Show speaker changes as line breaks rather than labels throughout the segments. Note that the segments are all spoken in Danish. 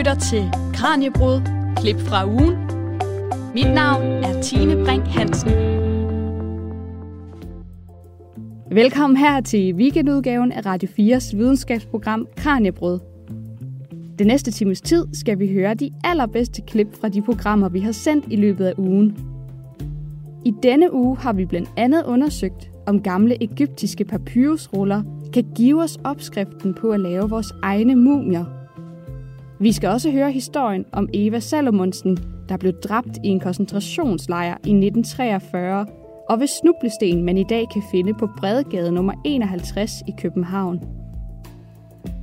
lytter til Kranjebrud, klip fra ugen. Mit navn er Tine Brink Hansen. Velkommen her til weekendudgaven af Radio 4's videnskabsprogram Kranjebrud. Det næste times tid skal vi høre de allerbedste klip fra de programmer, vi har sendt i løbet af ugen. I denne uge har vi blandt andet undersøgt, om gamle egyptiske papyrusruller kan give os opskriften på at lave vores egne mumier. Vi skal også høre historien om Eva Salomonsen, der blev dræbt i en koncentrationslejr i 1943, og ved snublesten, man i dag kan finde på Bredegade nummer 51 i København.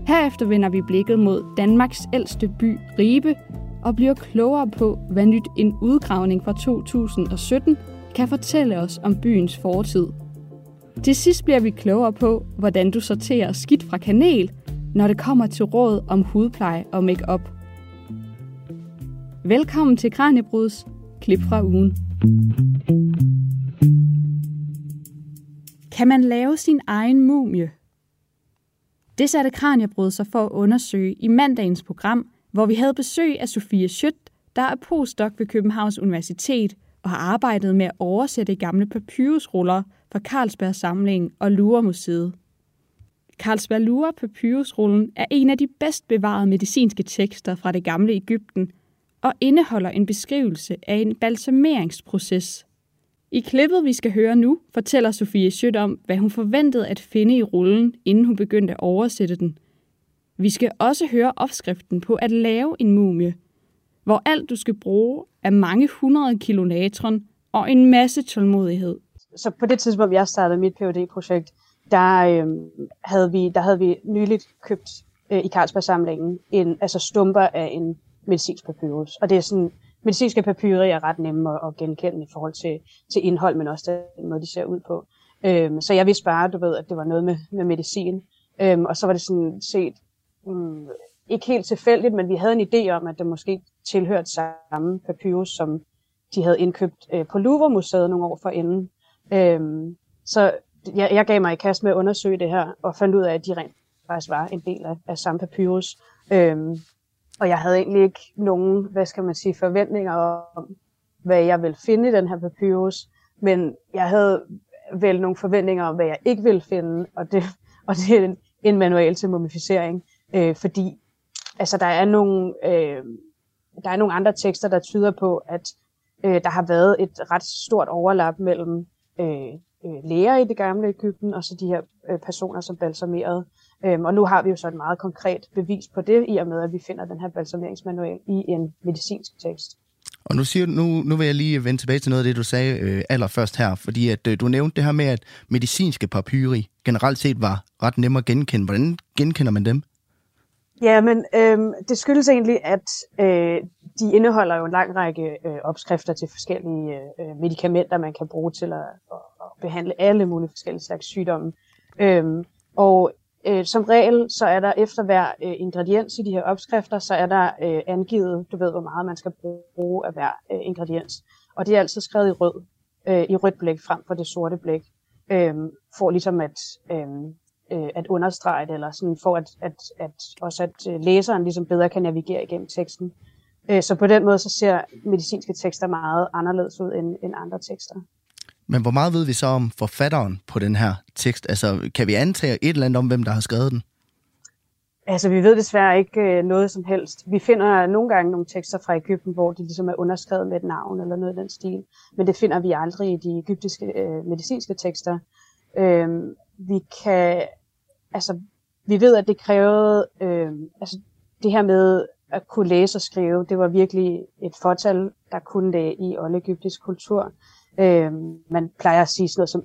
Herefter vender vi blikket mod Danmarks ældste by, Ribe, og bliver klogere på, hvad nyt en udgravning fra 2017 kan fortælle os om byens fortid. Til sidst bliver vi klogere på, hvordan du sorterer skidt fra kanel, når det kommer til råd om hudpleje og makeup. Velkommen til Kranjebruds klip fra ugen. Kan man lave sin egen mumie? Det satte Kranjebrud sig for at undersøge i mandagens program, hvor vi havde besøg af Sofie Schødt, der er postdoc ved Københavns Universitet og har arbejdet med at oversætte gamle papyrusruller fra Carlsberg Samling og Louvre Museet. Carlsberg Papyrusrullen er en af de bedst bevarede medicinske tekster fra det gamle Ægypten og indeholder en beskrivelse af en balsameringsproces. I klippet, vi skal høre nu, fortæller Sofie Schødt om, hvad hun forventede at finde i rullen, inden hun begyndte at oversætte den. Vi skal også høre opskriften på at lave en mumie, hvor alt du skal bruge er mange hundrede kilo natron og en masse tålmodighed.
Så på det tidspunkt, jeg startede mit phd projekt der, øh, havde vi, der havde vi nyligt købt øh, i Carlsberg-samlingen en, altså stumper af en medicinsk papyrus. Og det er sådan, medicinske papyrer er ret nemme at, at genkende i forhold til, til indhold, men også den måde, de ser ud på. Øhm, så jeg vidste bare, du ved, at det var noget med, med medicin. Øhm, og så var det sådan set, um, ikke helt tilfældigt, men vi havde en idé om, at det måske tilhørte samme papyrus, som de havde indkøbt øh, på Louvre-museet nogle år forinden. Øhm, så jeg, jeg gav mig i kast med at undersøge det her, og fandt ud af, at de rent faktisk var en del af, af samme papyrus. Øhm, og jeg havde egentlig ikke nogen, hvad skal man sige, forventninger om, hvad jeg ville finde i den her papyrus, men jeg havde vel nogle forventninger om, hvad jeg ikke ville finde, og det, og det er en, en manual til mumificering, øh, fordi altså, der, er nogle, øh, der er nogle andre tekster, der tyder på, at øh, der har været et ret stort overlap mellem øh, øh, læger i det gamle Ægypten, og så de her øh, personer, som balsamerede. Øhm, og nu har vi jo så et meget konkret bevis på det, i og med, at vi finder den her balsameringsmanual i en medicinsk tekst.
Og nu, siger, nu, nu vil jeg lige vende tilbage til noget af det, du sagde øh, allerførst her, fordi at øh, du nævnte det her med, at medicinske papyri generelt set var ret nemme at genkende. Hvordan genkender man dem?
Ja, men øh, det skyldes egentlig, at øh, de indeholder jo en lang række øh, opskrifter til forskellige øh, medicamenter, man kan bruge til at, at, at behandle alle mulige forskellige slags sygdomme. Øhm, og øh, som regel, så er der efter hver øh, ingrediens i de her opskrifter, så er der øh, angivet, du ved, hvor meget man skal bruge af hver øh, ingrediens. Og det er altid skrevet i rød, øh, i rødt blæk frem for det sorte blæk, øh, for ligesom at, øh, øh, at understrege det, eller sådan for at, at, at også at øh, læseren ligesom bedre kan navigere igennem teksten. Øh, så på den måde så ser medicinske tekster meget anderledes ud end, end andre tekster.
Men hvor meget ved vi så om forfatteren på den her tekst? Altså, kan vi antage et eller andet om, hvem der har skrevet den?
Altså, vi ved desværre ikke øh, noget som helst. Vi finder nogle gange nogle tekster fra Ægypten, hvor de ligesom er underskrevet med et navn eller noget i den stil. Men det finder vi aldrig i de egyptiske øh, medicinske tekster. Øh, vi kan, altså, vi ved, at det krævede, øh, altså, det her med at kunne læse og skrive, det var virkelig et fortal, der kunne det i oldegyptisk kultur. Øh, man plejer at sige sådan noget som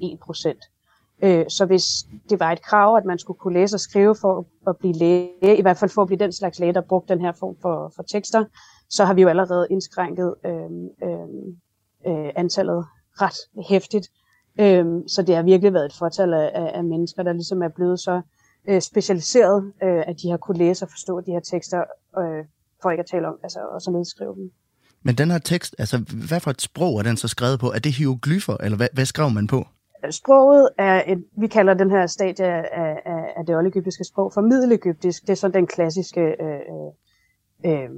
1%. Øh, så hvis det var et krav, at man skulle kunne læse og skrive for at blive læge, i hvert fald for at blive den slags læge, der brugte den her form for, for tekster, så har vi jo allerede indskrænket øh, øh, antallet ret hæftigt. Øh, så det har virkelig været et fortal af, af mennesker, der ligesom er blevet så øh, specialiseret, øh, at de har kunne læse og forstå de her tekster, øh, for ikke at tale om, altså også at nedskrive dem.
Men den her tekst, altså hvad for et sprog er den så skrevet på? Er det hieroglyffer, eller hvad, hvad skrev man på?
Øh, sproget er, et, vi kalder den her stadie af, af, af det oldegyptiske sprog for middelegyptisk. Det er sådan den klassiske øh, øh, øh,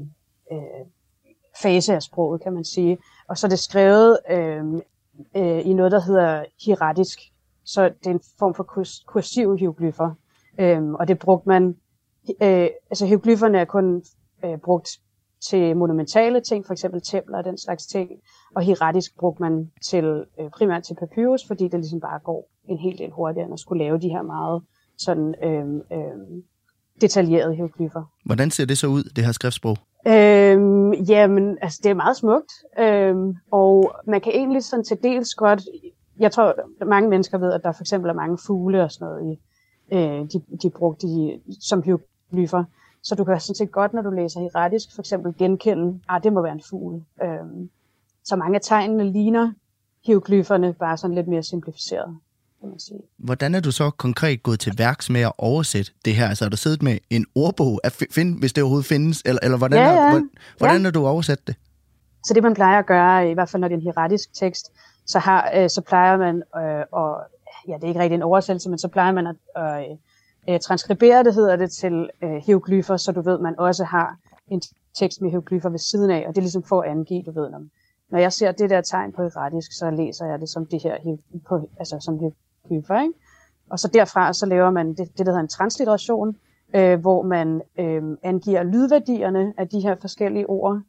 øh, fase af sproget, kan man sige. Og så er det skrevet øh, øh, i noget, der hedder hieratisk. Så det er en form for kurs, kursiv hieroglyffer. Øh, og det brugte man... Øh, altså hieroglyfferne er kun øh, brugt til monumentale ting, for eksempel templer og den slags ting. Og hieratisk brugte man til, øh, primært til papyrus, fordi det ligesom bare går en hel del hurtigere, end at skulle lave de her meget sådan øh, øh, detaljerede hieroglyffer.
Hvordan ser det så ud, det her skriftsprog?
Øhm, jamen, altså det er meget smukt, øhm, og man kan egentlig sådan til dels godt, jeg tror, mange mennesker ved, at der for eksempel er mange fugle og sådan noget, i, øh, de, de brugte i, som hieroglyffer. Så du kan sådan set godt, når du læser hieratisk, for eksempel genkende, ah, det må være en fugl. Øhm, så mange af tegnene ligner hieroglyfferne, bare sådan lidt mere simplificeret kan man sige.
Hvordan er du så konkret gået til værks med at oversætte det her? Altså har du siddet med en ordbog, at finde, hvis det overhovedet findes, eller, eller hvordan,
ja, ja.
Har, hvordan
ja.
har du oversat det?
Så det man plejer at gøre, i hvert fald når det er en hieratisk tekst, så, har, øh, så plejer man, øh, og ja, det er ikke rigtig en oversættelse, men så plejer man at øh, øh, transkribere det, hedder det, til øh, hieroglyffer, så du ved, man også har en tekst med hieroglyffer ved siden af, og det er ligesom for at angive, du ved, når, når jeg ser det der tegn på hieratisk, så læser jeg det som det her, på, altså som hyfer, ikke? Og så derfra så laver man det, det der hedder en transliteration, øh, hvor man øh, angiver lydværdierne af de her forskellige ord.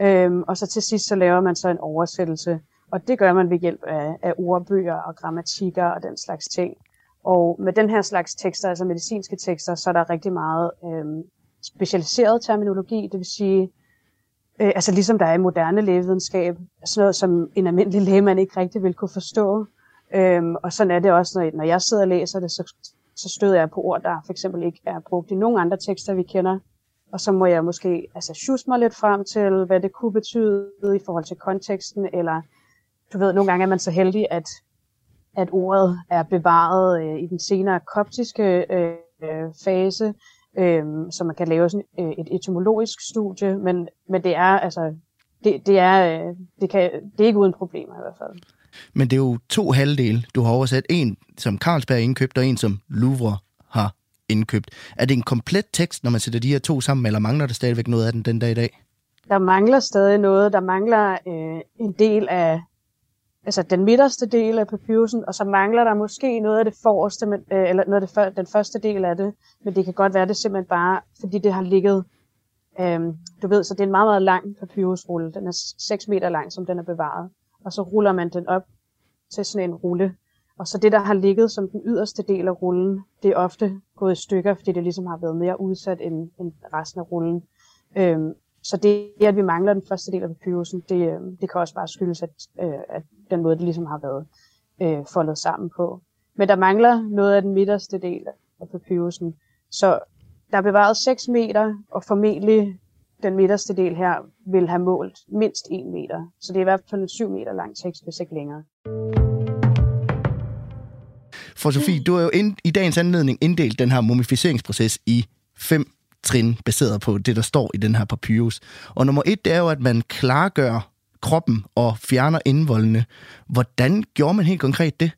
Øh, og så til sidst så laver man så en oversættelse, og det gør man ved hjælp af, af ordbøger og grammatikker og den slags ting. Og med den her slags tekster, altså medicinske tekster, så er der rigtig meget øh, specialiseret terminologi, det vil sige, øh, altså ligesom der er i moderne lægevidenskab, sådan noget som en almindelig lægemand ikke rigtig vil kunne forstå, Øh, og sådan er det også, når, når jeg sidder og læser det, så, så støder jeg på ord, der for eksempel ikke er brugt i nogen andre tekster, vi kender. Og så må jeg måske altså, sjusse mig lidt frem til, hvad det kunne betyde i forhold til konteksten, eller du ved, nogle gange er man så heldig, at, at ordet er bevaret øh, i den senere koptiske øh, fase, øh, så man kan lave sådan, øh, et etymologisk studie, men, men det er altså, det, det, er, øh, det, kan, det er ikke uden problemer i hvert fald.
Men det er jo to halvdele, du har oversat. En, som Carlsberg har indkøbt, og en, som Louvre har indkøbt. Er det en komplet tekst, når man sætter de her to sammen, eller mangler der stadigvæk noget af den den dag i dag?
Der mangler stadig noget. Der mangler øh, en del af altså den midterste del af papyrusen, og så mangler der måske noget af det forreste, men, øh, eller noget af det for, den første del af det, men det kan godt være det simpelthen bare, fordi det har ligget, øh, du ved, så det er en meget, meget lang papyrusrulle. Den er 6 meter lang, som den er bevaret og så ruller man den op til sådan en rulle. Og så det, der har ligget som den yderste del af rullen, det er ofte gået i stykker, fordi det ligesom har været mere udsat end, end resten af rullen. Øhm, så det, at vi mangler den første del af papyrusen, det, øh, det kan også bare skyldes, at, øh, at den måde, det ligesom har været øh, foldet sammen på. Men der mangler noget af den midterste del af papyrusen. Så der er bevaret 6 meter, og formentlig den midterste del her vil have målt mindst 1 meter. Så det er i hvert fald en 7 meter lang tekst, hvis ikke længere.
For Sofie, du har jo ind, i dagens anledning inddelt den her mumificeringsproces i fem trin, baseret på det, der står i den her papyrus. Og nummer et, det er jo, at man klargør kroppen og fjerner indvoldene. Hvordan gjorde man helt konkret det?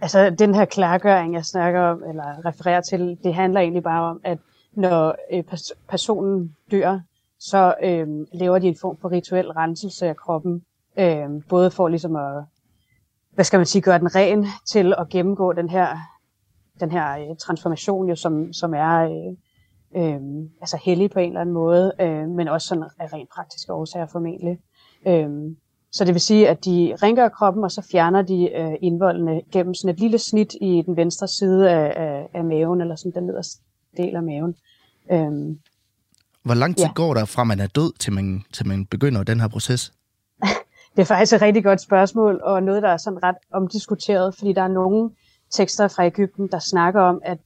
Altså, den her klargøring, jeg snakker om, eller refererer til, det handler egentlig bare om, at når øh, personen dør, så øh, laver de en form for rituel renselse af kroppen, øh, både for ligesom at, hvad skal man sige, gøre den ren til at gennemgå den her, den her øh, transformation, jo, som, som er øh, øh, altså hellig på en eller anden måde, øh, men også sådan af rent praktiske årsager formentlig. Øh, så det vil sige, at de rengør kroppen, og så fjerner de øh, indvoldene gennem sådan et lille snit i den venstre side af, af, af maven, eller sådan den nederste del af maven. Øhm,
Hvor lang tid ja. går der fra man er død, til man, til man begynder den her proces?
det er faktisk et rigtig godt spørgsmål, og noget, der er sådan ret omdiskuteret, fordi der er nogle tekster fra Ægypten, der snakker om, at,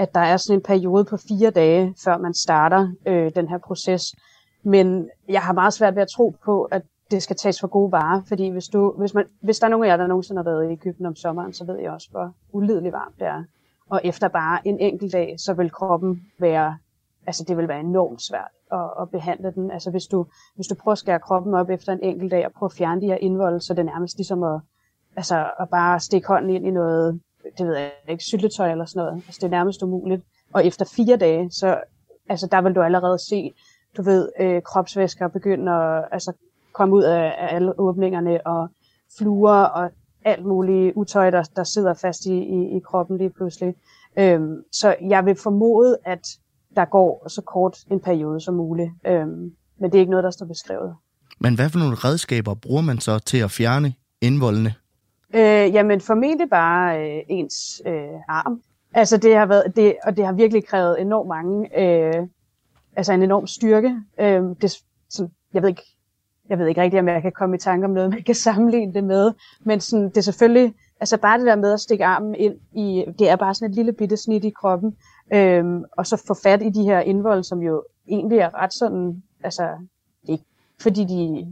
at der er sådan en periode på fire dage, før man starter øh, den her proces. Men jeg har meget svært ved at tro på, at det skal tages for gode varer, fordi hvis, du, hvis, man, hvis der er nogen af jer, der nogensinde har været i Ægypten om sommeren, så ved jeg også, hvor ulideligt varmt det er. Og efter bare en enkelt dag, så vil kroppen være, altså det vil være enormt svært at, at behandle den. Altså hvis du, hvis du prøver at skære kroppen op efter en enkelt dag og prøver at fjerne de her indvold, så det er nærmest ligesom at, altså at bare stikke hånden ind i noget, det ved jeg ikke, syltetøj eller sådan noget. Altså det er nærmest umuligt. Og efter fire dage, så altså der vil du allerede se du ved, øh, kropsvæsker begynder at altså, komme ud af, af alle åbningerne, og fluer og alt muligt utøj, der, der sidder fast i, i, i kroppen lige pludselig. Øhm, så jeg vil formode, at der går så kort en periode som muligt. Øhm, men det er ikke noget, der står beskrevet.
Men hvad for nogle redskaber bruger man så til at fjerne indvoldene?
Øh, jamen formentlig bare øh, ens øh, arm. Altså det har været, det, og det har virkelig krævet enormt mange, øh, altså en enorm styrke. Øh, det, sådan, jeg ved ikke, jeg ved ikke rigtigt, om jeg kan komme i tanke om noget, man kan sammenligne det med, men sådan, det er selvfølgelig, altså bare det der med at stikke armen ind i, det er bare sådan et lille bitte snit i kroppen, øh, og så få fat i de her indvold, som jo egentlig er ret sådan, altså ikke fordi de,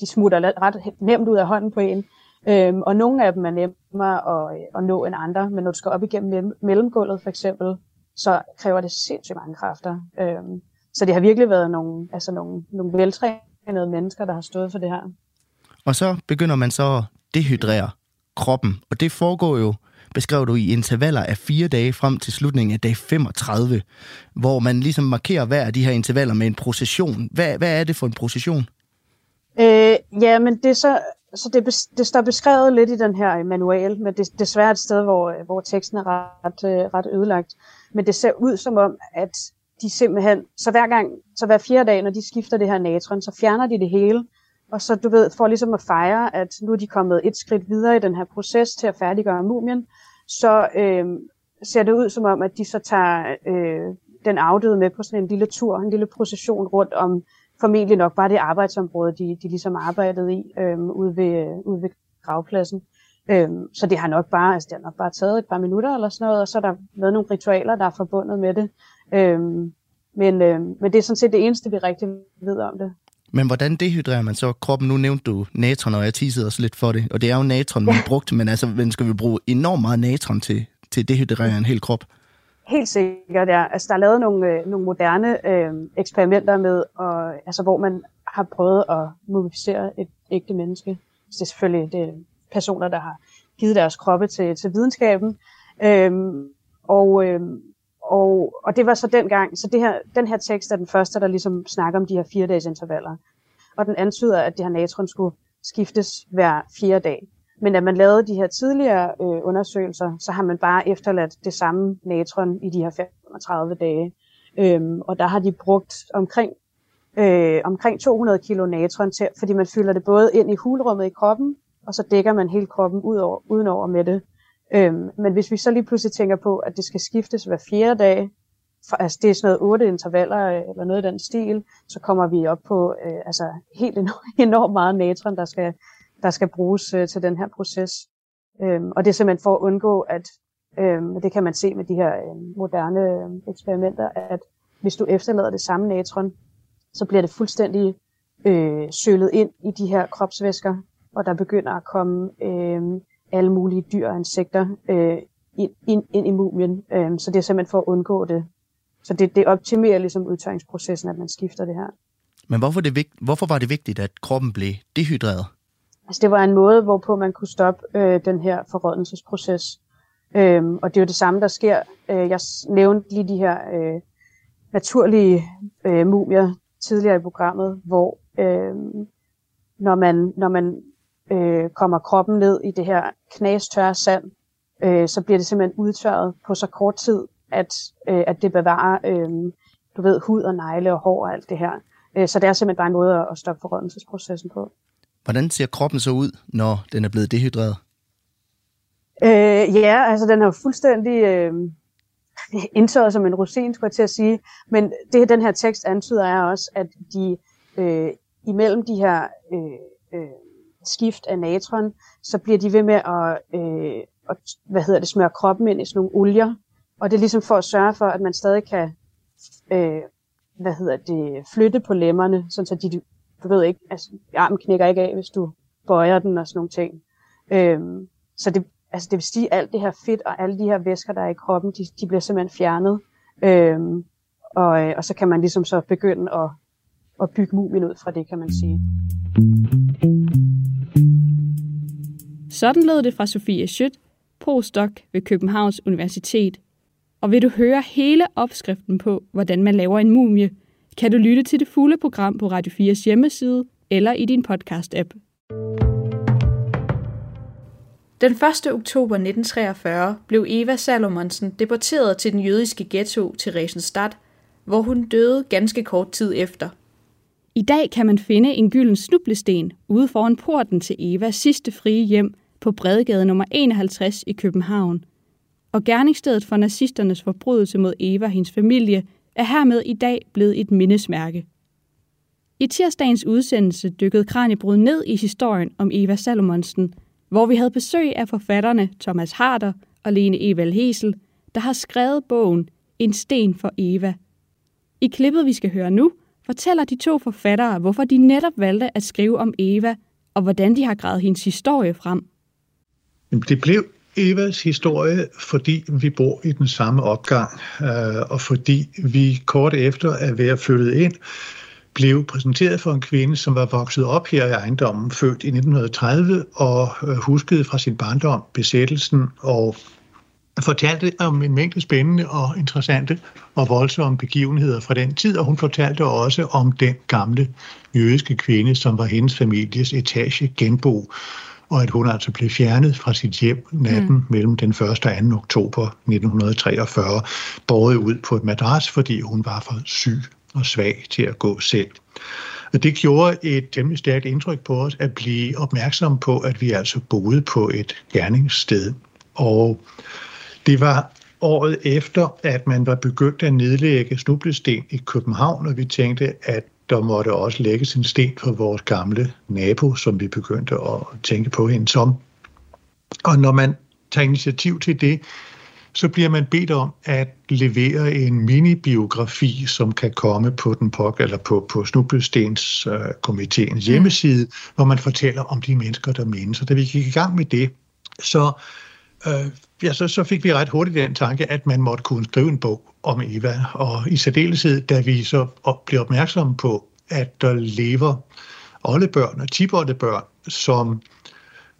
de smutter ret nemt ud af hånden på en, øhm, og nogle af dem er nemmere at, at nå end andre, men når du skal op igennem mellemgulvet for eksempel, så kræver det sindssygt mange kræfter. Øhm, så det har virkelig været nogle, altså nogle, nogle veltrænede mennesker, der har stået for det her.
Og så begynder man så at dehydrere kroppen, og det foregår jo, beskrev du, i intervaller af fire dage frem til slutningen af dag 35, hvor man ligesom markerer hver af de her intervaller med en procession. Hvad, hvad er det for en procession?
Øh, ja, men det er så, så det, det står beskrevet lidt i den her øh, manual, men det, desværre et sted, hvor, øh, hvor teksten er ret, øh, ret ødelagt. Men det ser ud som om, at de simpelthen, så hver gang, så hver fjerde dag, når de skifter det her natron, så fjerner de det hele, og så du ved, for ligesom at fejre, at nu er de kommet et skridt videre i den her proces til at færdiggøre mumien, så øh, ser det ud som om, at de så tager øh, den afdøde med på sådan en lille tur, en lille procession rundt om formentlig nok bare det arbejdsområde, de, de ligesom arbejdede i øh, ude, ved, ude ved gravpladsen. Øhm, så det har nok bare, altså det har nok bare taget et par minutter eller sådan noget, og så er der været nogle ritualer, der er forbundet med det. Øhm, men, øhm, men det er sådan set det eneste, vi rigtig ved om det.
Men hvordan dehydrerer man så kroppen? Nu nævnte du natron, og jeg teasede også lidt for det. Og det er jo natron, man ja. brugt, men altså, men skal vi bruge enormt meget natron til, til at dehydrere en hel krop?
Helt sikkert, ja. Altså, der er lavet nogle, øh, nogle moderne øh, eksperimenter med, og, altså, hvor man har prøvet at mumificere et ægte menneske. Så det er selvfølgelig det er personer, der har givet deres kroppe til, til videnskaben. Øhm, og, øhm, og, og det var så den gang, så det her, den her tekst er den første, der ligesom snakker om de her fire dages intervaller. Og den antyder, at det her natron skulle skiftes hver fjerde dag. Men at man lavede de her tidligere øh, undersøgelser, så har man bare efterladt det samme natron i de her 35 dage. Øhm, og der har de brugt omkring, øh, omkring 200 kilo natron til, fordi man fylder det både ind i hulrummet i kroppen, og så dækker man hele kroppen ud over, udenover med det. Øhm, men hvis vi så lige pludselig tænker på, at det skal skiftes hver fjerde dag, for, altså det er sådan noget otte intervaller øh, eller noget i den stil, så kommer vi op på øh, altså helt enormt, enormt meget natron, der skal, der skal bruges øh, til den her proces. Øhm, og det er simpelthen for at undgå, at øhm, det kan man se med de her øh, moderne øh, eksperimenter, at hvis du efterlader det samme natron, så bliver det fuldstændig øh, sølet ind i de her kropsvæsker, og der begynder at komme øh, alle mulige dyr og insekter øh, ind, ind, ind i mumien. Øh, så det er simpelthen for at undgå det. Så det, det optimerer ligesom udtørringsprocessen, at man skifter det her.
Men hvorfor, det hvorfor var det vigtigt, at kroppen blev dehydreret?
Altså det var en måde, hvorpå man kunne stoppe øh, den her forrådnelsesproces. Øhm, og det er jo det samme, der sker. Øh, jeg nævnte lige de her øh, naturlige øh, mumier tidligere i programmet, hvor øh, når man, når man øh, kommer kroppen ned i det her knastørre sand, øh, så bliver det simpelthen udtørret på så kort tid, at, øh, at det bevarer, øh, du ved, hud og negle og hår og alt det her. Øh, så det er simpelthen bare en måde at stoppe forrådnelsesprocessen på.
Hvordan ser kroppen så ud, når den er blevet dehydreret?
Øh, ja, altså den er jo fuldstændig øh, indtørret som en rosin, skulle jeg til at sige. Men det, den her tekst antyder er også, at de øh, imellem de her øh, øh, skift af natron, så bliver de ved med at, øh, at hvad hedder det, smøre kroppen ind i sådan nogle olier. Og det er ligesom for at sørge for, at man stadig kan øh, hvad hedder det, flytte på lemmerne, sådan så de, du ved ikke, altså armen knækker ikke af, hvis du bøjer den og sådan nogle ting. Øhm, så det, altså det vil sige, at alt det her fedt og alle de her væsker, der er i kroppen, de, de bliver simpelthen fjernet. Øhm, og, øh, og så kan man ligesom så begynde at, at bygge mumien ud fra det, kan man sige.
Sådan lød det fra Sofie Schødt, postdoc ved Københavns Universitet. Og vil du høre hele opskriften på, hvordan man laver en mumie, kan du lytte til det fulde program på Radio 4's hjemmeside eller i din podcast-app. Den 1. oktober 1943 blev Eva Salomonsen deporteret til den jødiske ghetto til Resenstadt, hvor hun døde ganske kort tid efter. I dag kan man finde en gylden snublesten ude foran porten til Evas sidste frie hjem på Bredegade nummer 51 i København. Og gerningsstedet for nazisternes forbrydelse mod Eva og hendes familie er hermed i dag blevet et mindesmærke. I tirsdagens udsendelse dykkede Kranjebrud ned i historien om Eva Salomonsen, hvor vi havde besøg af forfatterne Thomas Harder og Lene Evald Hesel, der har skrevet bogen En sten for Eva. I klippet, vi skal høre nu, fortæller de to forfattere, hvorfor de netop valgte at skrive om Eva, og hvordan de har gravet hendes historie frem.
Det blev Evas historie, fordi vi bor i den samme opgang, øh, og fordi vi kort efter at være flyttet ind, blev præsenteret for en kvinde, som var vokset op her i ejendommen, født i 1930, og øh, huskede fra sin barndom besættelsen og fortalte om en mængde spændende og interessante og voldsomme begivenheder fra den tid, og hun fortalte også om den gamle jødiske kvinde, som var hendes families etage genbo, og at hun altså blev fjernet fra sit hjem natten mm. mellem den 1. og 2. oktober 1943, båret ud på et madras, fordi hun var for syg og svag til at gå selv. Og det gjorde et temmelig stærkt indtryk på os at blive opmærksom på, at vi altså boede på et gerningssted. Og det var året efter, at man var begyndt at nedlægge snublesten i København, og vi tænkte, at der måtte også lægges en sten for vores gamle nabo, som vi begyndte at tænke på hende som. Og når man tager initiativ til det, så bliver man bedt om at levere en mini-biografi, som kan komme på den pok eller på, på Snublestens uh, komiteens mm. hjemmeside, hvor man fortæller om de mennesker, der mindes. Og da vi gik i gang med det, så, uh, ja, så, så fik vi ret hurtigt den tanke, at man måtte kunne skrive en bog om Eva. Og i særdeleshed, da vi så op, blev opmærksomme på, at der lever oldebørn og tiboldebørn, som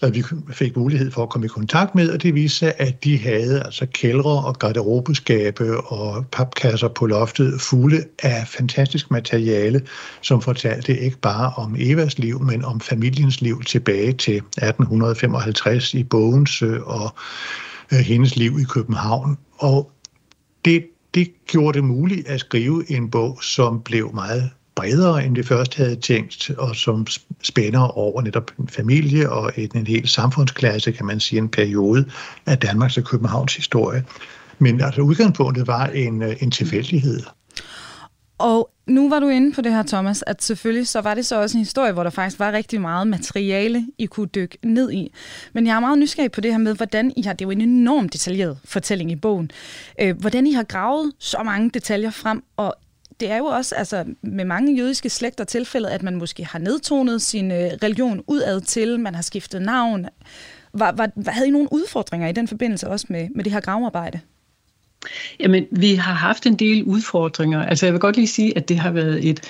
at vi fik mulighed for at komme i kontakt med, og det viste sig, at de havde altså kældre og garderobeskabe og papkasser på loftet fulde af fantastisk materiale, som fortalte ikke bare om Evas liv, men om familiens liv tilbage til 1855 i Bogense og øh, hendes liv i København. Og det, det gjorde det muligt at skrive en bog, som blev meget bredere, end vi først havde tænkt, og som spænder over netop en familie og en, en hel samfundsklasse, kan man sige, en periode af Danmarks og Københavns historie. Men altså udgangspunktet var en, øh, en tilfældighed.
Og nu var du inde på det her, Thomas, at selvfølgelig så var det så også en historie, hvor der faktisk var rigtig meget materiale, I kunne dykke ned i. Men jeg er meget nysgerrig på det her med, hvordan I har, det er jo en enorm detaljeret fortælling i bogen, øh, hvordan I har gravet så mange detaljer frem, og det er jo også altså, med mange jødiske slægter tilfældet, at man måske har nedtonet sin øh, religion udad til, man har skiftet navn. Var, var, havde I nogle udfordringer i den forbindelse også med, med det her gravearbejde?
Jamen, vi har haft en del udfordringer. Altså, jeg vil godt lige sige, at det har været et,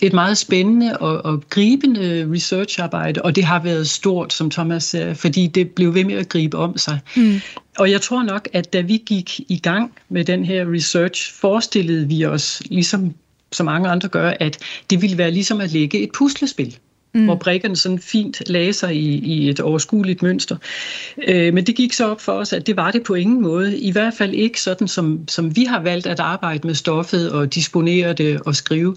et meget spændende og, og gribende researcharbejde, og det har været stort, som Thomas sagde, fordi det blev ved med at gribe om sig. Mm. Og jeg tror nok, at da vi gik i gang med den her research, forestillede vi os, ligesom så mange andre gør, at det ville være ligesom at lægge et puslespil mm. hvor brikkerne sådan fint lagde sig i, i et overskueligt mønster. Øh, men det gik så op for os, at det var det på ingen måde. I hvert fald ikke sådan, som, som vi har valgt at arbejde med stoffet og disponere det og skrive.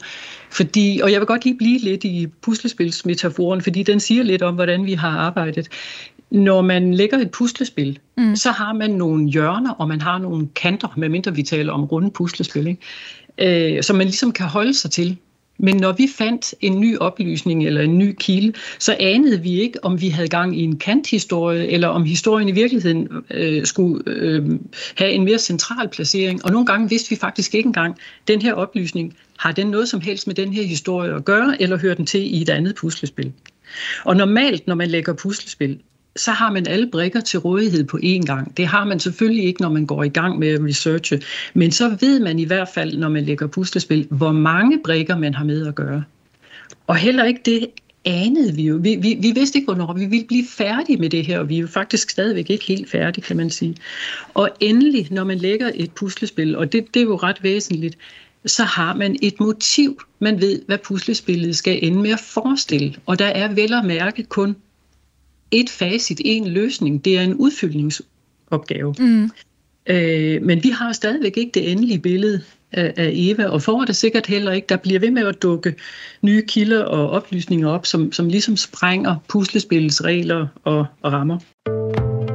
Fordi, og jeg vil godt lige blive lidt i puslespilsmetaforen, fordi den siger lidt om, hvordan vi har arbejdet. Når man lægger et puslespil, mm. så har man nogle hjørner, og man har nogle kanter, medmindre vi taler om runde puslespil, ikke? Øh, som man ligesom kan holde sig til. Men når vi fandt en ny oplysning eller en ny kilde, så anede vi ikke, om vi havde gang i en kanthistorie, eller om historien i virkeligheden øh, skulle øh, have en mere central placering. Og nogle gange vidste vi faktisk ikke engang, den her oplysning, har den noget som helst med den her historie at gøre, eller hører den til i et andet puslespil? Og normalt, når man lægger puslespil, så har man alle brikker til rådighed på én gang. Det har man selvfølgelig ikke, når man går i gang med at researche. Men så ved man i hvert fald, når man lægger puslespil, hvor mange brikker man har med at gøre. Og heller ikke det anede vi jo. Vi, vi, vi vidste ikke, hvornår vi ville blive færdige med det her, og vi er jo faktisk stadigvæk ikke helt færdige, kan man sige. Og endelig, når man lægger et puslespil, og det, det er jo ret væsentligt, så har man et motiv. Man ved, hvad puslespillet skal ende med at forestille. Og der er vel at mærke kun et facit, en løsning. Det er en udfyldningsopgave. Mm. Øh, men vi har stadigvæk ikke det endelige billede af, af Eva, og får det sikkert heller ikke. Der bliver ved med at dukke nye kilder og oplysninger op, som, som ligesom sprænger puslespillets regler og, og rammer.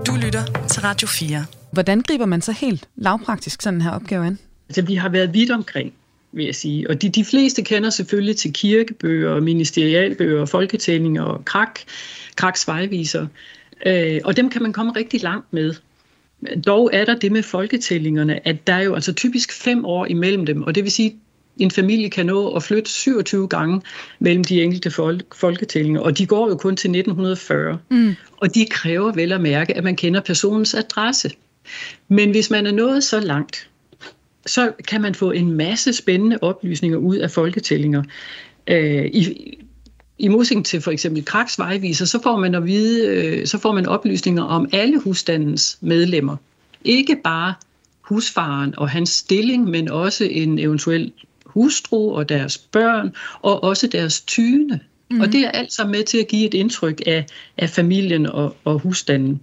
Du lytter til Radio 4. Hvordan griber man så helt lavpraktisk sådan her opgave an?
Altså, vi har været vidt omkring vil jeg sige. Og de, de fleste kender selvfølgelig til kirkebøger, ministerialbøger, folketællinger og krak, kraks vejviser. Øh, og dem kan man komme rigtig langt med. Dog er der det med folketællingerne, at der er jo altså typisk fem år imellem dem, og det vil sige, at en familie kan nå at flytte 27 gange mellem de enkelte folk, folketællinger, og de går jo kun til 1940. Mm. Og de kræver vel at mærke, at man kender personens adresse. Men hvis man er nået så langt, så kan man få en masse spændende oplysninger ud af folketællinger. Øh, i, i modsætning til for eksempel Kraks vejviser, så får man at vide, øh, så får man oplysninger om alle husstandens medlemmer. Ikke bare husfaren og hans stilling, men også en eventuel hustru og deres børn, og også deres tyne. Mm. Og det er alt sammen med til at give et indtryk af, af familien og, og husstanden.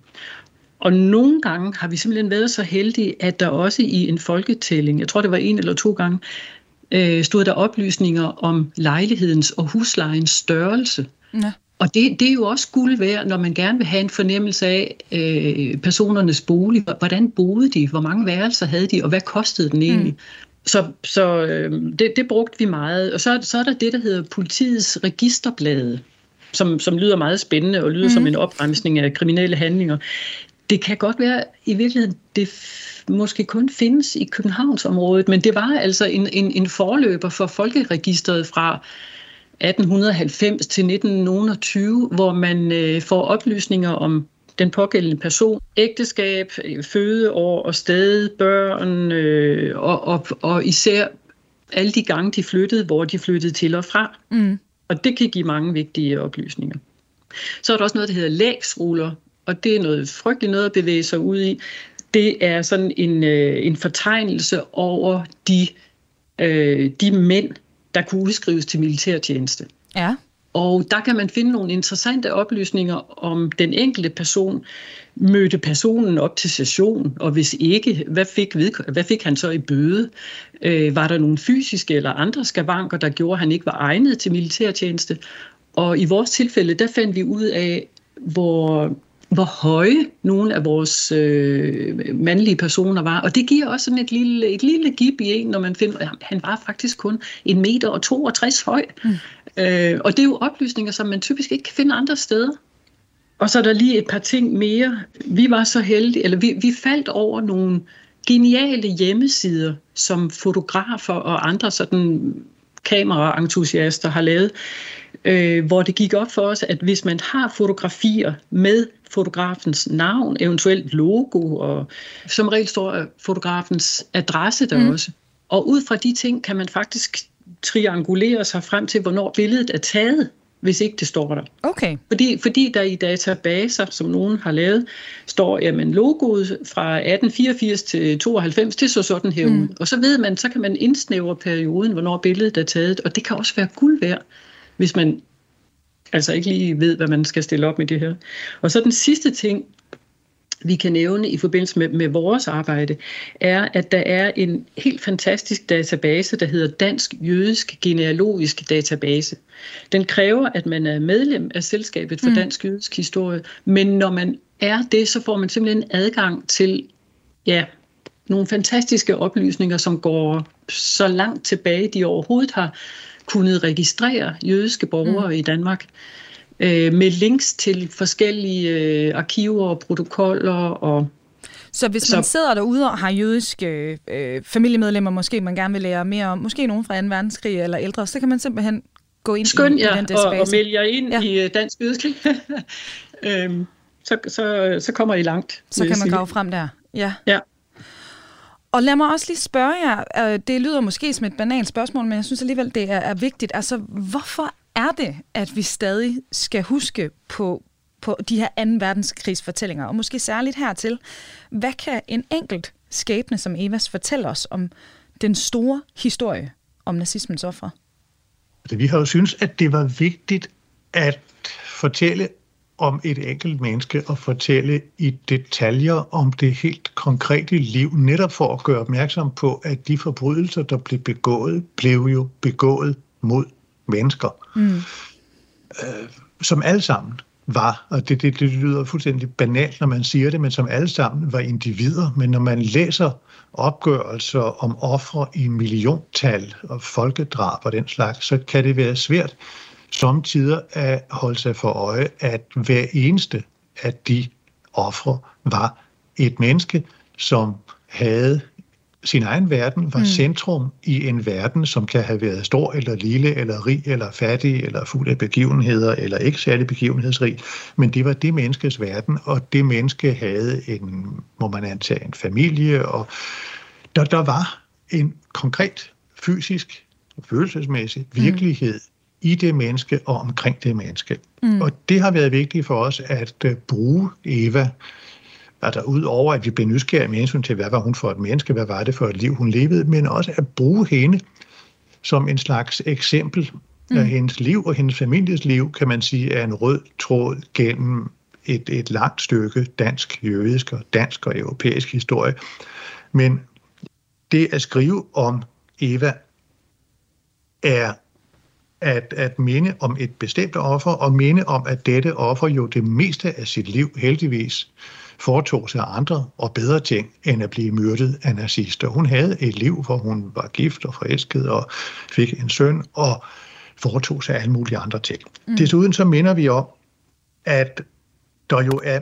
Og nogle gange har vi simpelthen været så heldige, at der også i en folketælling, jeg tror det var en eller to gange, øh, stod der oplysninger om lejlighedens og huslejens størrelse. Ja. Og det, det er jo også guld værd, når man gerne vil have en fornemmelse af øh, personernes bolig. Hvordan boede de? Hvor mange værelser havde de? Og hvad kostede den egentlig? Mm. Så, så øh, det, det brugte vi meget. Og så, så er der det, der hedder politiets registerblade, som, som lyder meget spændende og lyder mm. som en opremsning af kriminelle handlinger. Det kan godt være, i virkeligheden, det måske kun findes i Københavnsområdet, men det var altså en, en, en forløber for folkeregistret fra 1890 til 1920, hvor man øh, får oplysninger om den pågældende person, ægteskab, fødeår og sted, børn øh, og, og, og især alle de gange, de flyttede, hvor de flyttede til og fra. Mm. Og det kan give mange vigtige oplysninger. Så er der også noget, der hedder lægsruller, og det er noget frygteligt noget at bevæge sig ud i. Det er sådan en, øh, en fortegnelse over de, øh, de mænd, der kunne udskrives til militærtjeneste.
Ja.
Og der kan man finde nogle interessante oplysninger om den enkelte person. Mødte personen op til session, og hvis ikke, hvad fik, hvad fik han så i bøde? Øh, var der nogle fysiske eller andre skavanker, der gjorde, at han ikke var egnet til militærtjeneste? Og i vores tilfælde, der fandt vi ud af, hvor hvor høje nogle af vores øh, mandlige personer var. Og det giver også sådan et lille, et lille gib i en, når man finder, at han var faktisk kun en meter og 62 høj. Mm. Øh, og det er jo oplysninger, som man typisk ikke kan finde andre steder. Og så er der lige et par ting mere. Vi var så heldige, eller vi, vi faldt over nogle geniale hjemmesider, som fotografer og andre sådan kameraentusiaster har lavet, øh, hvor det gik op for os, at hvis man har fotografier med fotografens navn, eventuelt logo, og som regel står fotografens adresse der mm. også. Og ud fra de ting kan man faktisk triangulere sig frem til, hvornår billedet er taget, hvis ikke det står der.
Okay.
Fordi, fordi der i databaser, som nogen har lavet, står, jamen logoet fra 1884 til 92, det så sådan her mm. ud. Og så ved man, så kan man indsnævre perioden, hvornår billedet er taget, og det kan også være guld værd, hvis man altså ikke lige ved, hvad man skal stille op med det her. Og så den sidste ting, vi kan nævne i forbindelse med, med vores arbejde, er, at der er en helt fantastisk database, der hedder Dansk Jødisk Genealogisk Database. Den kræver, at man er medlem af Selskabet for mm. Dansk Jødisk Historie, men når man er det, så får man simpelthen adgang til ja, nogle fantastiske oplysninger, som går så langt tilbage, de overhovedet har kunnet registrere jødiske borgere mm. i Danmark øh, med links til forskellige øh, arkiver og protokoller og
så hvis man så, sidder derude og har jødiske øh, familiemedlemmer, måske man gerne vil lære mere om, måske nogen fra 2. verdenskrig eller ældre, så kan man simpelthen gå ind
Skøn,
i,
ja,
i den
database. Og, og melde jer ind ja. i øh, Dansk Jødisk øhm, så, så, så kommer I langt.
Så kan man grave frem der. Ja.
ja.
Og lad mig også lige spørge jer, øh, det lyder måske som et banalt spørgsmål, men jeg synes alligevel, det er, er vigtigt. Altså, hvorfor er det, at vi stadig skal huske på, på de her 2. verdenskrigsfortællinger, og måske særligt hertil, hvad kan en enkelt skæbne som Evas fortælle os om den store historie om nazismens ofre?
Altså, vi har jo synes, at det var vigtigt at fortælle om et enkelt menneske og fortælle i detaljer om det helt konkrete liv, netop for at gøre opmærksom på, at de forbrydelser, der blev begået, blev jo begået mod mennesker, mm. øh, som alle sammen var, og det, det, det lyder fuldstændig banalt, når man siger det, men som alle sammen var individer. Men når man læser opgørelser om ofre i milliontal og folkedrab og den slags, så kan det være svært samtidig at holde sig for øje, at hver eneste af de ofre var et menneske, som havde sin egen verden, var mm. centrum i en verden, som kan have været stor eller lille, eller rig, eller fattig, eller fuld af begivenheder, eller ikke særlig begivenhedsrig, men det var det menneskes verden, og det menneske havde en, må man antage, en familie, og der, der var en konkret fysisk, følelsesmæssig virkelighed mm. i det menneske og omkring det menneske. Mm. Og det har været vigtigt for os at uh, bruge Eva altså ud over at vi blev nysgerrige med hensyn til, hvad var hun for et menneske, hvad var det for et liv, hun levede, men også at bruge hende som en slags eksempel mm. af hendes liv og hendes families liv, kan man sige, er en rød tråd gennem et, et langt stykke dansk, jødisk og dansk og europæisk historie. Men det at skrive om Eva er at, at minde om et bestemt offer, og minde om, at dette offer jo det meste af sit liv heldigvis foretog sig andre og bedre ting, end at blive myrdet af nazister. Hun havde et liv, hvor hun var gift og forelsket og fik en søn og foretog sig alle mulige andre ting. Mm. Desuden så minder vi om, at der jo er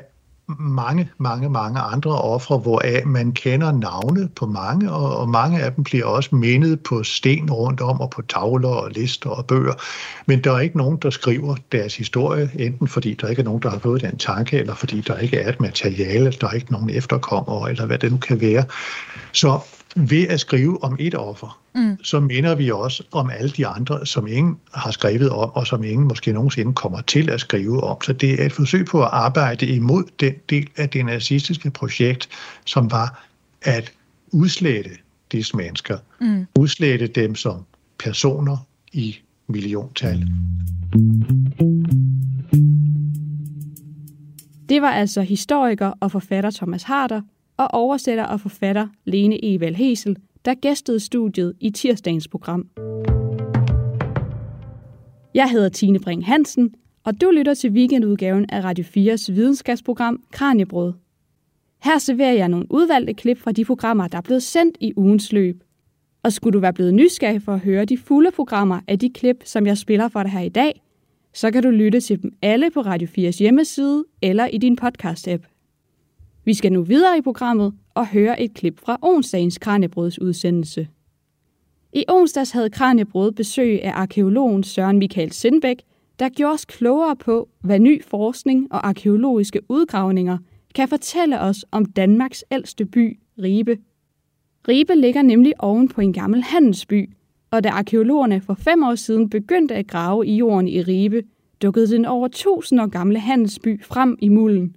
mange, mange, mange andre ofre, hvoraf man kender navne på mange, og, og mange af dem bliver også mindet på sten rundt om, og på tavler og lister og bøger. Men der er ikke nogen, der skriver deres historie, enten fordi der ikke er nogen, der har fået den tanke, eller fordi der ikke er et materiale, der er ikke nogen efterkommere, eller hvad det nu kan være. Så ved at skrive om et offer, mm. så minder vi også om alle de andre, som ingen har skrevet om, og som ingen måske nogensinde kommer til at skrive om. Så det er et forsøg på at arbejde imod den del af det nazistiske projekt, som var at udslette disse mennesker. Mm. Udslette dem som personer i milliontal.
Det var altså historiker og forfatter Thomas Harder, og oversætter og forfatter Lene Eval Hesel, der gæstede studiet i tirsdagens program. Jeg hedder Tine Bring Hansen, og du lytter til weekendudgaven af Radio 4's videnskabsprogram Kranjebrød. Her serverer jeg nogle udvalgte klip fra de programmer, der er blevet sendt i ugens løb. Og skulle du være blevet nysgerrig for at høre de fulde programmer af de klip, som jeg spiller for dig her i dag, så kan du lytte til dem alle på Radio 4's hjemmeside eller i din podcast-app. Vi skal nu videre i programmet og høre et klip fra onsdagens Kranjebrods udsendelse. I onsdags havde Kranjebrod besøg af arkeologen Søren Michael Sindbæk, der gjorde os klogere på, hvad ny forskning og arkeologiske udgravninger kan fortælle os om Danmarks ældste by, Ribe. Ribe ligger nemlig oven på en gammel handelsby, og da arkeologerne for fem år siden begyndte at grave i jorden i Ribe, dukkede den over 1000 år gamle handelsby frem i mulden.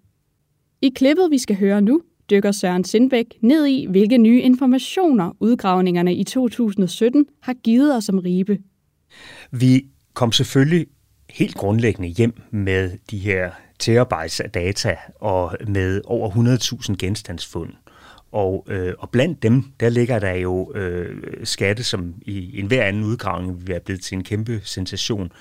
I klippet, vi skal høre nu, dykker Søren Sindbæk ned i, hvilke nye informationer udgravningerne i 2017 har givet os om Ribe.
Vi kom selvfølgelig helt grundlæggende hjem med de her terabytes af data og med over 100.000 genstandsfund. Og, øh, og blandt dem, der ligger der jo øh, skatte, som i enhver anden udgravning vil være blevet til en kæmpe sensation.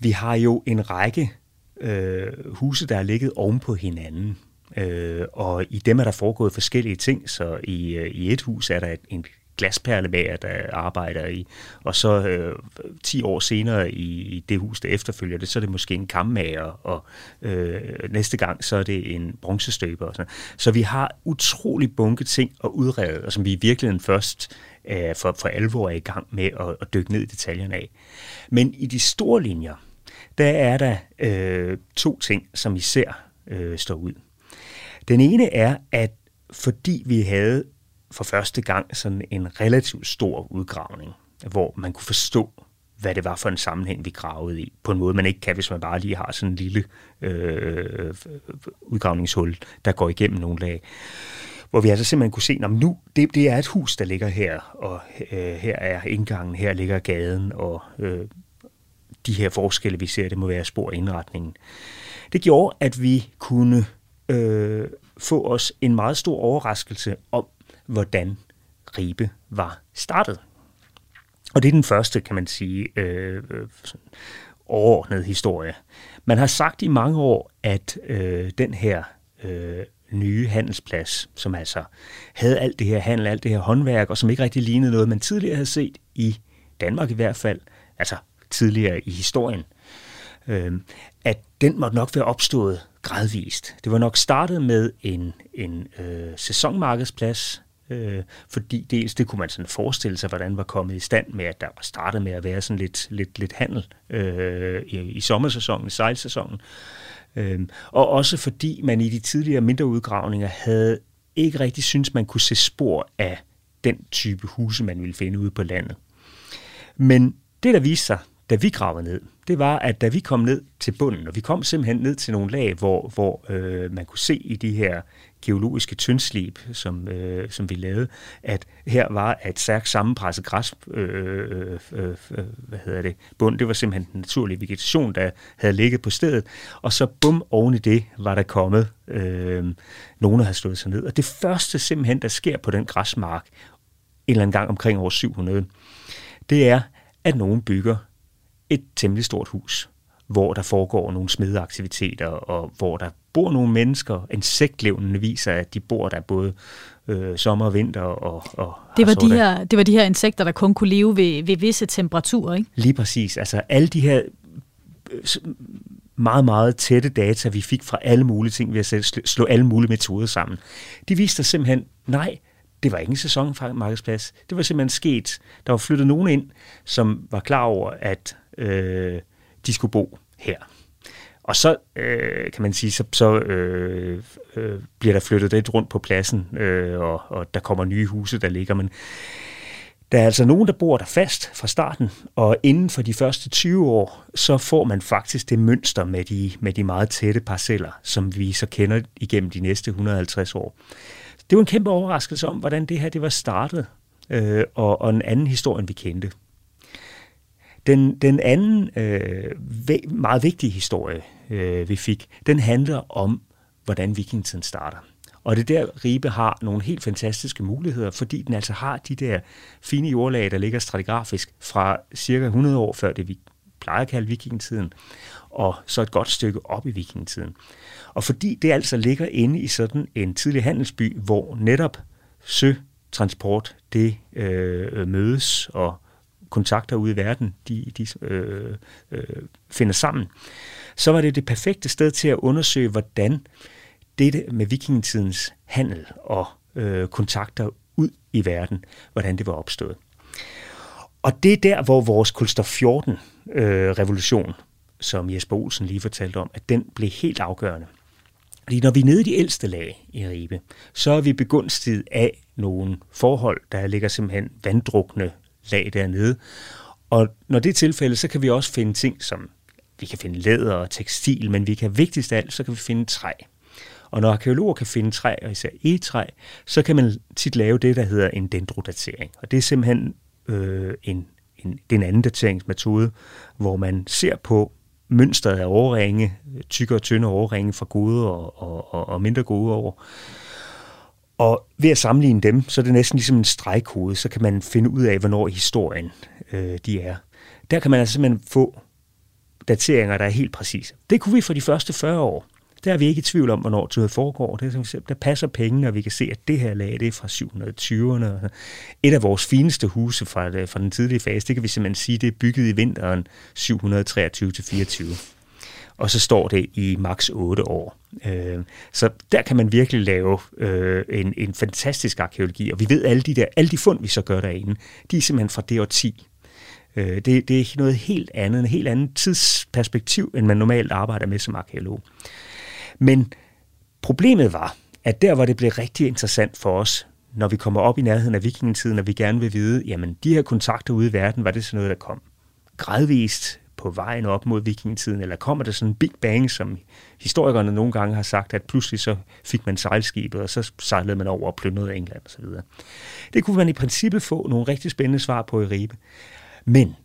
Vi har jo en række øh, huse, der er ligget oven på hinanden. Øh, og i dem er der foregået forskellige ting, så i, øh, i et hus er der et, en glasperlemager, der arbejder i, og så øh, 10 år senere i, i det hus, der efterfølger det, så er det måske en kammager, og øh, næste gang, så er det en bronzestøber. Og sådan. Så vi har utrolig bunke ting at udrede, og som vi i virkeligheden først øh, for, for alvor er i gang med at, at dykke ned i detaljerne af. Men i de store linjer, der er der øh, to ting, som især øh, står ud. Den ene er, at fordi vi havde for første gang sådan en relativt stor udgravning, hvor man kunne forstå, hvad det var for en sammenhæng, vi gravede i, på en måde, man ikke kan, hvis man bare lige har sådan en lille øh, udgravningshul, der går igennem nogle lag. hvor vi altså simpelthen kunne se, at nu, det, det er et hus, der ligger her, og øh, her er indgangen, her ligger gaden, og øh, de her forskelle, vi ser, det må være spor i indretningen. Det gjorde, at vi kunne øh, få os en meget stor overraskelse om, hvordan Ribe var startet. Og det er den første, kan man sige, øh, øh overordnede historie. Man har sagt i mange år, at øh, den her øh, nye handelsplads, som altså havde alt det her handel, alt det her håndværk, og som ikke rigtig lignede noget, man tidligere havde set i Danmark i hvert fald, altså tidligere i historien, øh, at den måtte nok være opstået gradvist. Det var nok startet med en, en øh, sæsonmarkedsplads, øh, fordi dels det kunne man sådan forestille sig, hvordan var kommet i stand med, at der var startet med at være sådan lidt, lidt, lidt handel øh, i, i sommersæsonen, i sejlsæsonen. Øh, og også fordi man i de tidligere mindre udgravninger havde ikke rigtig synes man kunne se spor af den type huse, man ville finde ude på landet. Men det, der viste sig, da vi gravede ned, det var, at da vi kom ned til bunden, og vi kom simpelthen ned til nogle lag, hvor, hvor øh, man kunne se i de her geologiske tyndslib, som, øh, som vi lavede, at her var et stærkt sammenpresset græs, øh, øh, øh, øh, hvad hedder det, bund. Det var simpelthen den naturlige vegetation, der havde ligget på stedet. Og så bum, oven i det var der kommet, øh, nogen der havde slået sig ned. Og det første simpelthen, der sker på den græsmark, en eller anden gang omkring år 700, det er, at nogen bygger et temmelig stort hus, hvor der foregår nogle smedeaktiviteter, og hvor der bor nogle mennesker. Insektlevnene viser, at de bor der både øh, sommer og vinter. Og, og,
det, var
og
de her, det var de her insekter, der kun kunne leve ved, ved visse temperaturer, ikke?
Lige præcis. Altså alle de her øh, meget, meget tætte data, vi fik fra alle mulige ting ved at slå alle mulige metoder sammen. De viste simpelthen, nej, det var ikke en sæsonmarkedsplads. Det var simpelthen sket. Der var flyttet nogen ind, som var klar over, at øh, de skulle bo her. Og så øh, kan man sige, så, så øh, øh, bliver der flyttet lidt rundt på pladsen, øh, og, og der kommer nye huse, der ligger. Men der er altså nogen, der bor der fast fra starten, og inden for de første 20 år, så får man faktisk det mønster med de, med de meget tætte parceller, som vi så kender igennem de næste 150 år. Det var en kæmpe overraskelse om, hvordan det her det var startet, øh, og, og en anden historie, end vi kendte. Den, den anden øh, meget vigtige historie, øh, vi fik, den handler om, hvordan vikingetiden starter. Og det der, Ribe har nogle helt fantastiske muligheder, fordi den altså har de der fine jordlag, der ligger stratigrafisk fra cirka 100 år før det, vi plejer at kalde vikingetiden, og så et godt stykke op i vikingetiden. Og fordi det altså ligger inde i sådan en tidlig handelsby, hvor netop søtransport det øh, mødes og kontakter ude i verden, de, de øh, øh, finder sammen, så var det det perfekte sted til at undersøge, hvordan dette med vikingetidens handel og øh, kontakter ud i verden, hvordan det var opstået. Og det er der, hvor vores kulstof 14 øh, revolution, som Jesper Olsen lige fortalte om, at den blev helt afgørende. Fordi når vi er nede i de ældste lag i Ribe, så er vi begunstiget af nogle forhold, der ligger simpelthen vanddrukne lag dernede. Og når det er tilfældet, så kan vi også finde ting, som vi kan finde læder og tekstil, men vi kan vigtigst af alt, så kan vi finde træ. Og når arkeologer kan finde træ, og især e-træ, så kan man tit lave det, der hedder en dendrodatering. Og det er simpelthen øh, en, en, den anden dateringsmetode, hvor man ser på mønstret af overringe, tykke og tynde overringe fra gode og, og, og, og mindre gode år. Og ved at sammenligne dem, så er det næsten ligesom en stregkode, så kan man finde ud af, hvornår i historien øh, de er. Der kan man altså simpelthen få dateringer, der er helt præcise. Det kunne vi for de første 40 år. Der er vi ikke i tvivl om, hvornår det foregår. Det er, der passer pengene, og vi kan se, at det her lag det er fra 720'erne. Et af vores fineste huse fra, øh, fra den tidlige fase, det kan vi simpelthen sige, det er bygget i vinteren 723-24 og så står det i maks 8 år. Øh, så der kan man virkelig lave øh, en, en fantastisk arkeologi, og vi ved alle de der, alle de fund, vi så gør derinde, de er simpelthen fra det 10. Øh, det, det er noget helt andet, en helt anden tidsperspektiv, end man normalt arbejder med som arkeolog. Men problemet var, at der hvor det blev rigtig interessant for os, når vi kommer op i nærheden af vikingetiden, og vi gerne vil vide, jamen de her kontakter ude i verden, var det sådan noget, der kom gradvist på vejen op mod vikingetiden, eller kommer der sådan en big bang, som historikerne nogle gange har sagt, at pludselig så fik man sejlskibet, og så sejlede man over og plyndrede England osv. Det kunne man i princippet få nogle rigtig spændende svar på i Ribe. Men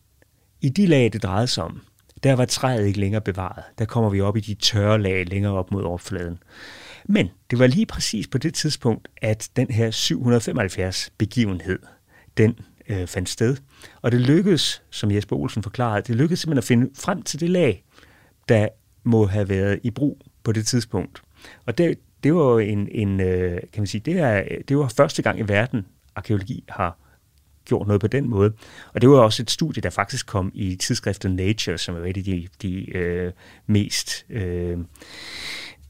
i de lag, det drejede sig om, der var træet ikke længere bevaret. Der kommer vi op i de tørre lag længere op mod overfladen. Men det var lige præcis på det tidspunkt, at den her 775 begivenhed, den øh, fandt sted. Og det lykkedes, som Jesper Olsen forklarede, det lykkedes simpelthen at finde frem til det lag, der må have været i brug på det tidspunkt. Og det, det var jo en, en øh, kan man sige, det, er, det var første gang i verden, arkeologi har gjort noget på den måde. Og det var også et studie, der faktisk kom i tidsskriftet Nature, som er et af de, de øh, mest øh,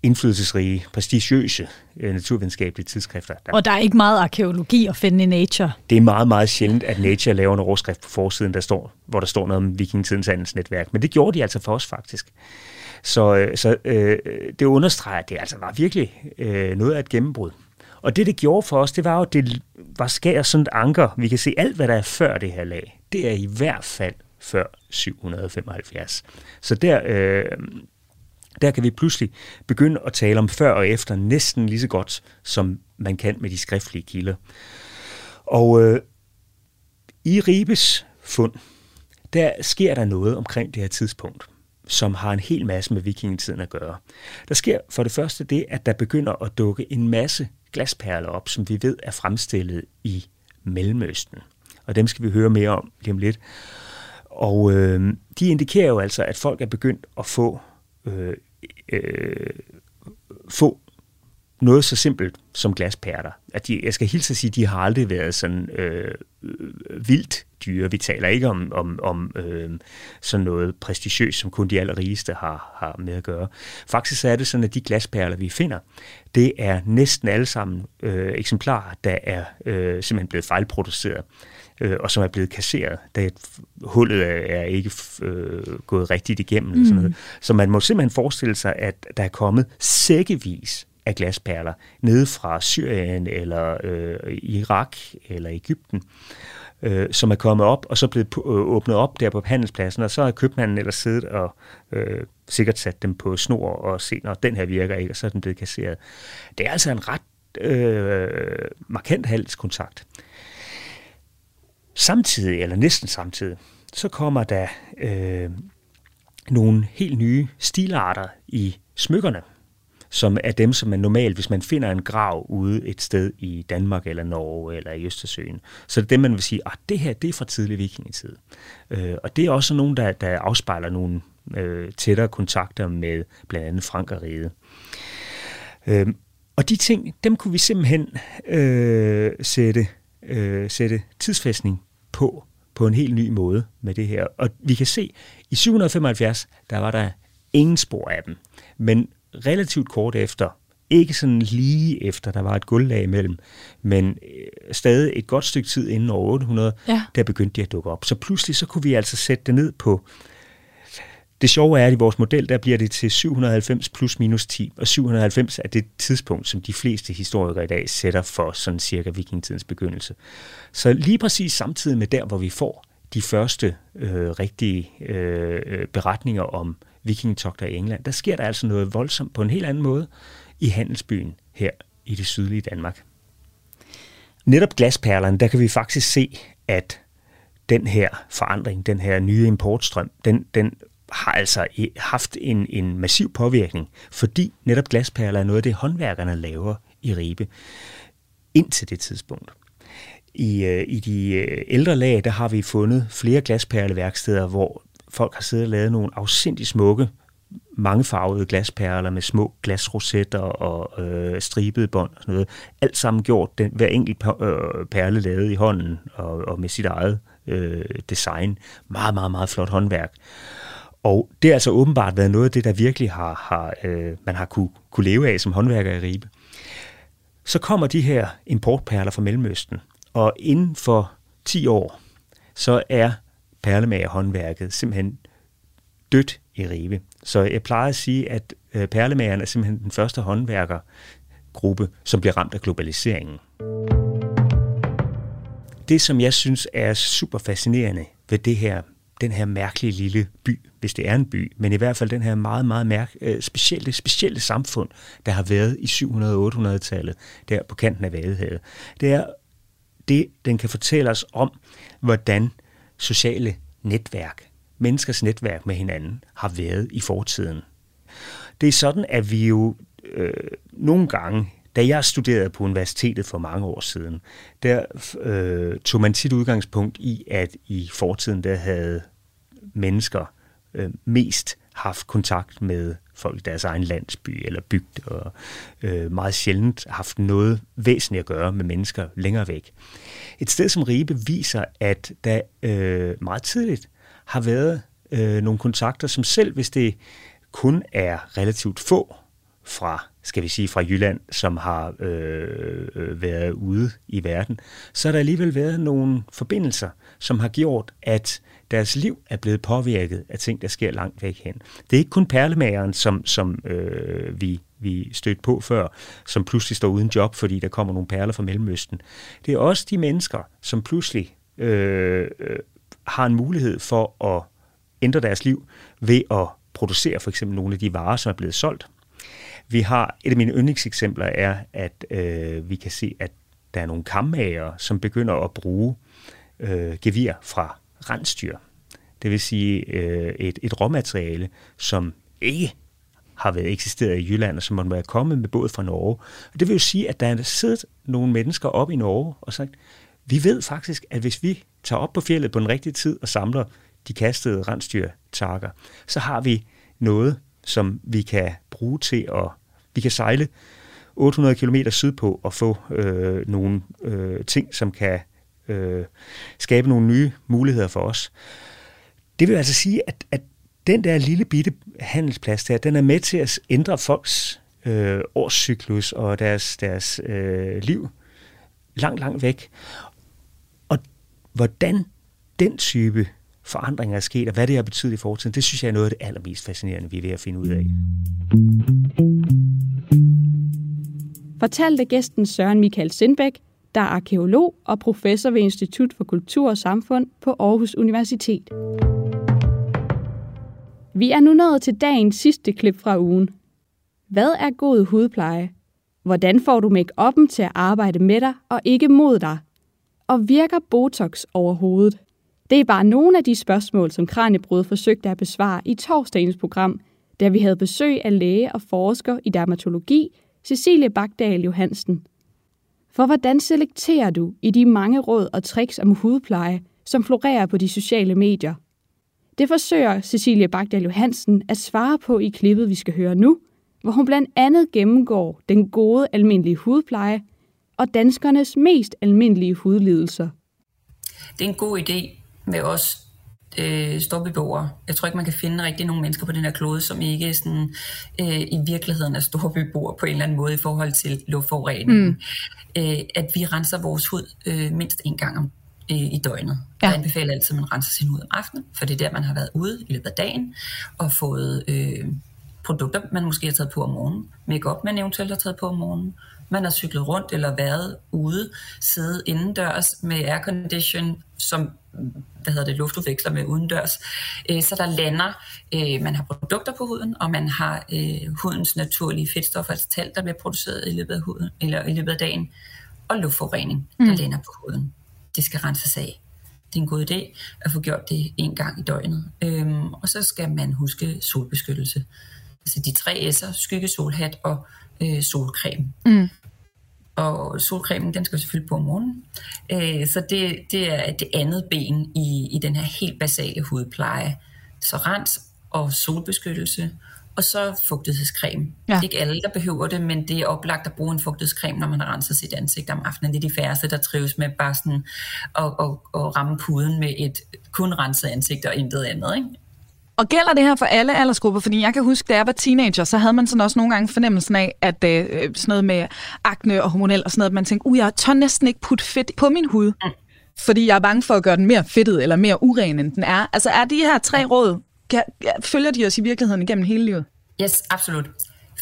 indflydelsesrige, prestigiøse øh, naturvidenskabelige tidsskrifter.
Der. Og der er ikke meget arkeologi at finde i Nature.
Det er meget, meget sjældent, at Nature laver en overskrift på forsiden, der står, hvor der står noget om vikingetidens handelsnetværk. Men det gjorde de altså for os faktisk. Så, øh, så øh, det understreger, at det altså var virkelig øh, noget af et gennembrud. Og det, det gjorde for os, det var jo, at det var skær sådan et anker. Vi kan se alt, hvad der er før det her lag. Det er i hvert fald før 775. Så der, øh, der kan vi pludselig begynde at tale om før og efter næsten lige så godt, som man kan med de skriftlige kilder. Og øh, i Ribes fund, der sker der noget omkring det her tidspunkt, som har en hel masse med vikingetiden at gøre. Der sker for det første det, at der begynder at dukke en masse glasperler op, som vi ved er fremstillet i Mellemøsten. Og dem skal vi høre mere om lige om lidt. Og øh, de indikerer jo altså, at folk er begyndt at få øh, øh, få noget så simpelt som glaspærter. At de, jeg skal hilse at sige, at de har aldrig været sådan øh, vildt dyre. Vi taler ikke om, om, om øh, sådan noget prestigiøst, som kun de allerrigeste har, har med at gøre. Faktisk er det sådan, at de glasperler, vi finder, det er næsten alle sammen øh, eksemplarer, der er øh, simpelthen blevet fejlproduceret øh, og som er blevet kasseret, da hullet er ikke øh, gået rigtigt igennem. Mm. Eller sådan noget. Så man må simpelthen forestille sig, at der er kommet sækkevis af glasperler nede fra Syrien eller øh, Irak eller Ægypten, øh, som er kommet op og så blevet øh, åbnet op der på handelspladsen, og så har købmanden ellers siddet og øh, sikkert sat dem på snor og set, når den her virker ikke, og så er den blevet kasseret. Det er altså en ret øh, markant handelskontakt. Samtidig, eller næsten samtidig, så kommer der øh, nogle helt nye stilarter i smykkerne, som er dem, som man normalt, hvis man finder en grav ude et sted i Danmark eller Norge eller i Østersøen, så er det dem, man vil sige, at ah, det her det er fra tidlig vikingetid. Øh, og det er også nogen, der, der afspejler nogle øh, tættere kontakter med blandt andet Frankeriget. Øh, og de ting, dem kunne vi simpelthen øh, sætte, øh, sætte tidsfæstning på på en helt ny måde med det her. Og vi kan se, i 775, der var der ingen spor af dem. Men relativt kort efter, ikke sådan lige efter, der var et guldlag imellem, men øh, stadig et godt stykke tid inden år 800, ja. der begyndte de at dukke op. Så pludselig så kunne vi altså sætte det ned på det sjove er, at i vores model, der bliver det til 790 plus minus 10, og 790 er det tidspunkt, som de fleste historikere i dag sætter for sådan cirka vikingetidens begyndelse. Så lige præcis samtidig med der, hvor vi får de første øh, rigtige øh, beretninger om vikingetogter i England, der sker der altså noget voldsomt på en helt anden måde i handelsbyen her i det sydlige Danmark. Netop glasperlerne, der kan vi faktisk se, at den her forandring, den her nye importstrøm, den, den har altså haft en, en massiv påvirkning, fordi netop glasperler er noget af det, håndværkerne laver i Ribe indtil det tidspunkt. I, øh, I de øh, ældre lag, der har vi fundet flere glasperleværksteder, hvor folk har siddet og lavet nogle afsindig smukke, mangefarvede glasperler med små glasrosetter og øh, stribede bånd og sådan noget. Alt sammen gjort, den, hver enkelt øh, perle lavet i hånden og, og med sit eget øh, design. Meget, meget, meget flot håndværk. Og det har altså åbenbart været noget af det, der virkelig har, har øh, man har kunne, kunne leve af som håndværker i Ribe. Så kommer de her importperler fra Mellemøsten, og inden for 10 år, så er perlemagerhåndværket simpelthen dødt i Ribe. Så jeg plejer at sige, at øh, perlemageren er simpelthen den første håndværkergruppe, som bliver ramt af globaliseringen. Det, som jeg synes er super fascinerende ved det her den her mærkelige lille by, hvis det er en by, men i hvert fald den her meget, meget mærk, øh, specielle, specielle samfund, der har været i 700-800-tallet, der på kanten af Vadehavet. Det er det, den kan fortælle os om, hvordan sociale netværk, menneskers netværk med hinanden, har været i fortiden. Det er sådan, at vi jo øh, nogle gange da jeg studerede på universitetet for mange år siden, der øh, tog man tit udgangspunkt i, at i fortiden der havde mennesker øh, mest haft kontakt med folk i deres egen landsby eller bygd, og øh, meget sjældent haft noget væsentligt at gøre med mennesker længere væk. Et sted som Ribe viser, at der øh, meget tidligt har været øh, nogle kontakter, som selv hvis det kun er relativt få fra skal vi sige, fra Jylland, som har øh, øh været ude i verden, så har der alligevel været nogle forbindelser, som har gjort, at deres liv er blevet påvirket af ting, der sker langt væk hen. Det er ikke kun perlemageren, som, som øh, vi, vi stødte på før, som pludselig står uden job, fordi der kommer nogle perler fra Mellemøsten. Det er også de mennesker, som pludselig øh, øh, har en mulighed for at ændre deres liv ved at producere for eksempel nogle af de varer, som er blevet solgt vi har, et af mine yndlingseksempler er, at øh, vi kan se, at der er nogle kammager, som begynder at bruge øh, gevir fra rensdyr. Det vil sige øh, et, et råmateriale, som ikke har været eksisteret i Jylland, og som må være kommet med både fra Norge. Og det vil jo sige, at der er siddet nogle mennesker op i Norge og sagt, vi ved faktisk, at hvis vi tager op på fjellet på den rigtige tid og samler de kastede rensdyrtarker, så har vi noget, som vi kan bruge til at... Vi kan sejle 800 km sydpå og få øh, nogle øh, ting, som kan øh, skabe nogle nye muligheder for os. Det vil altså sige, at, at den der lille bitte handelsplads der, den er med til at ændre folks øh, årscyklus og deres, deres øh, liv langt, langt væk. Og hvordan den type forandringer er sket, og hvad det har betydet i fortiden, det synes jeg er noget af det allermest fascinerende, vi er ved at finde ud af.
Fortalte gæsten Søren Michael Sindbæk, der er arkeolog og professor ved Institut for Kultur og Samfund på Aarhus Universitet. Vi er nu nået til dagens sidste klip fra ugen. Hvad er god hudpleje? Hvordan får du make til at arbejde med dig og ikke mod dig? Og virker Botox overhovedet? Det er bare nogle af de spørgsmål, som Kranjebrud forsøgte at besvare i torsdagens program, da vi havde besøg af læge og forsker i dermatologi, Cecilie Bagdal Johansen. For hvordan selekterer du i de mange råd og tricks om hudpleje, som florerer på de sociale medier? Det forsøger Cecilie Bagdal Johansen at svare på i klippet, vi skal høre nu, hvor hun blandt andet gennemgår den gode almindelige hudpleje og danskernes mest almindelige hudlidelser.
Det er en god idé med os øh, storbeboere. Jeg tror ikke, man kan finde rigtig nogle mennesker på den her klode, som ikke sådan, øh, i virkeligheden er storbeboere på en eller anden måde i forhold til luftforureningen. Mm. Øh, at vi renser vores hud øh, mindst en gang om øh, i døgnet. Ja. Jeg anbefaler altid, at man renser sin hud om aftenen, for det er der, man har været ude i løbet af dagen og fået øh, produkter, man måske har taget på om morgenen, makeup man eventuelt har taget på om morgenen, man har cyklet rundt eller været ude, siddet indendørs med aircondition, som hvad hedder det, luftudveksler med udendørs. Øh, så der lander, øh, man har produkter på huden, og man har øh, hudens naturlige fedtstoffer, altså talt, der bliver produceret i løbet af, huden, eller i løbet af dagen, og luftforurening, der mm. lander på huden. Det skal renses af. Det er en god idé at få gjort det en gang i døgnet. Øhm, og så skal man huske solbeskyttelse. Altså de tre S'er, skyggesolhat og øh, solcreme. Mm. Og solcremen, den skal selvfølgelig på om morgenen. Øh, så det, det er det andet ben i, i den her helt basale hudpleje. Så rens og solbeskyttelse, og så fugtighedscreme. Ja. Det er ikke alle, der behøver det, men det er oplagt at bruge en fugtighedscreme, når man har renset sit ansigt om aftenen. Det er de færreste, der trives med bare sådan at, at, at ramme puden med et kun renset ansigt og intet andet. Ikke?
Og gælder det her for alle aldersgrupper? Fordi jeg kan huske, da jeg var teenager, så havde man sådan også nogle gange fornemmelsen af, at øh, sådan noget med akne og hormonel og sådan noget, at man tænkte, uh, jeg tør næsten ikke putte fedt på min hud, fordi jeg er bange for at gøre den mere fedtet eller mere uren, end den er. Altså er de her tre råd, kan, følger de os i virkeligheden igennem hele livet?
Yes, absolut.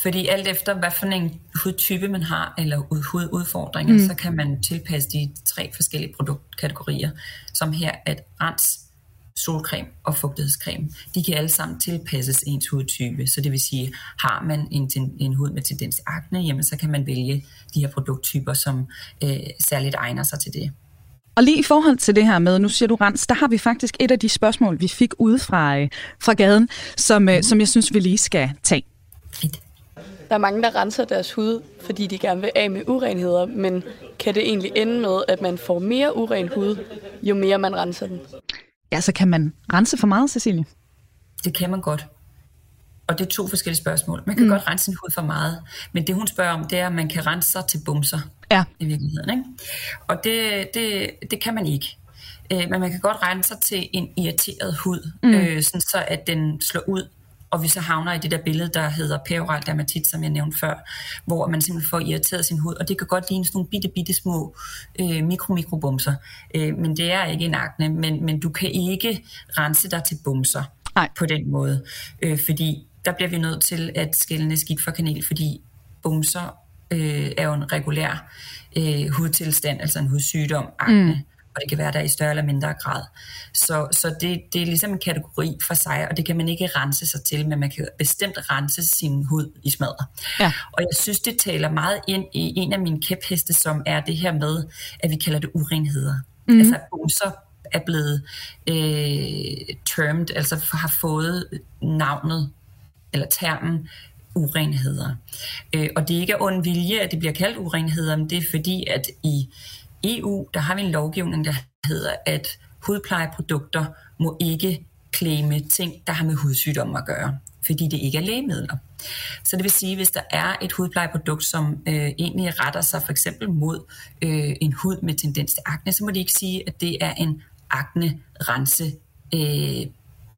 Fordi alt efter, hvad for en hudtype man har, eller hududfordringer, mm. så kan man tilpasse de tre forskellige produktkategorier, som her at rens, solcreme og fugtighedscreme, de kan alle sammen tilpasses ens hudtype. Så det vil sige, har man en, en hud med tendens til akne, jamen så kan man vælge de her produkttyper, som øh, særligt egner sig til det.
Og lige i forhold til det her med, nu siger du rens, der har vi faktisk et af de spørgsmål, vi fik ude fra, øh, fra gaden, som, mm. som jeg synes, vi lige skal tage.
Der er mange, der renser deres hud, fordi de gerne vil af med urenheder, men kan det egentlig ende med, at man får mere uren hud, jo mere man renser den?
Ja, så kan man rense for meget, Cecilie?
Det kan man godt. Og det er to forskellige spørgsmål. Man kan mm. godt rense sin hud for meget, men det hun spørger om, det er, at man kan rense sig til bumser
ja.
i virkeligheden. Ikke? Og det, det, det kan man ikke. Øh, men man kan godt rense sig til en irriteret hud, mm. øh, sådan så at den slår ud og vi så havner i det der billede, der hedder peroral dermatit, som jeg nævnte før, hvor man simpelthen får irriteret sin hud, og det kan godt ligne sådan nogle bitte, bitte små øh, mikro-mikrobumser, øh, men det er ikke en akne, men, men du kan ikke rense dig til bumser
Nej.
på den måde, øh, fordi der bliver vi nødt til at skille skidt for kanel, fordi bumser øh, er jo en regulær øh, hudtilstand, altså en hudsygdom, akne, mm og det kan være der i større eller mindre grad. Så, så det, det er ligesom en kategori for sig, og det kan man ikke rense sig til, men man kan bestemt rense sin hud i smadret.
Ja.
Og jeg synes, det taler meget ind i en af mine kæpheste, som er det her med, at vi kalder det urenheder. Mm. Altså bumser er blevet øh, termed, altså har fået navnet eller termen urenheder. Øh, og det er ikke af ond vilje, at det bliver kaldt urenheder, men det er fordi, at i EU, der har vi en lovgivning, der hedder, at hudplejeprodukter må ikke claime ting, der har med hudsygdomme at gøre, fordi det ikke er lægemidler. Så det vil sige, hvis der er et hudplejeprodukt, som øh, egentlig retter sig for eksempel mod øh, en hud med tendens til akne, så må de ikke sige, at det er en akne-rense øh,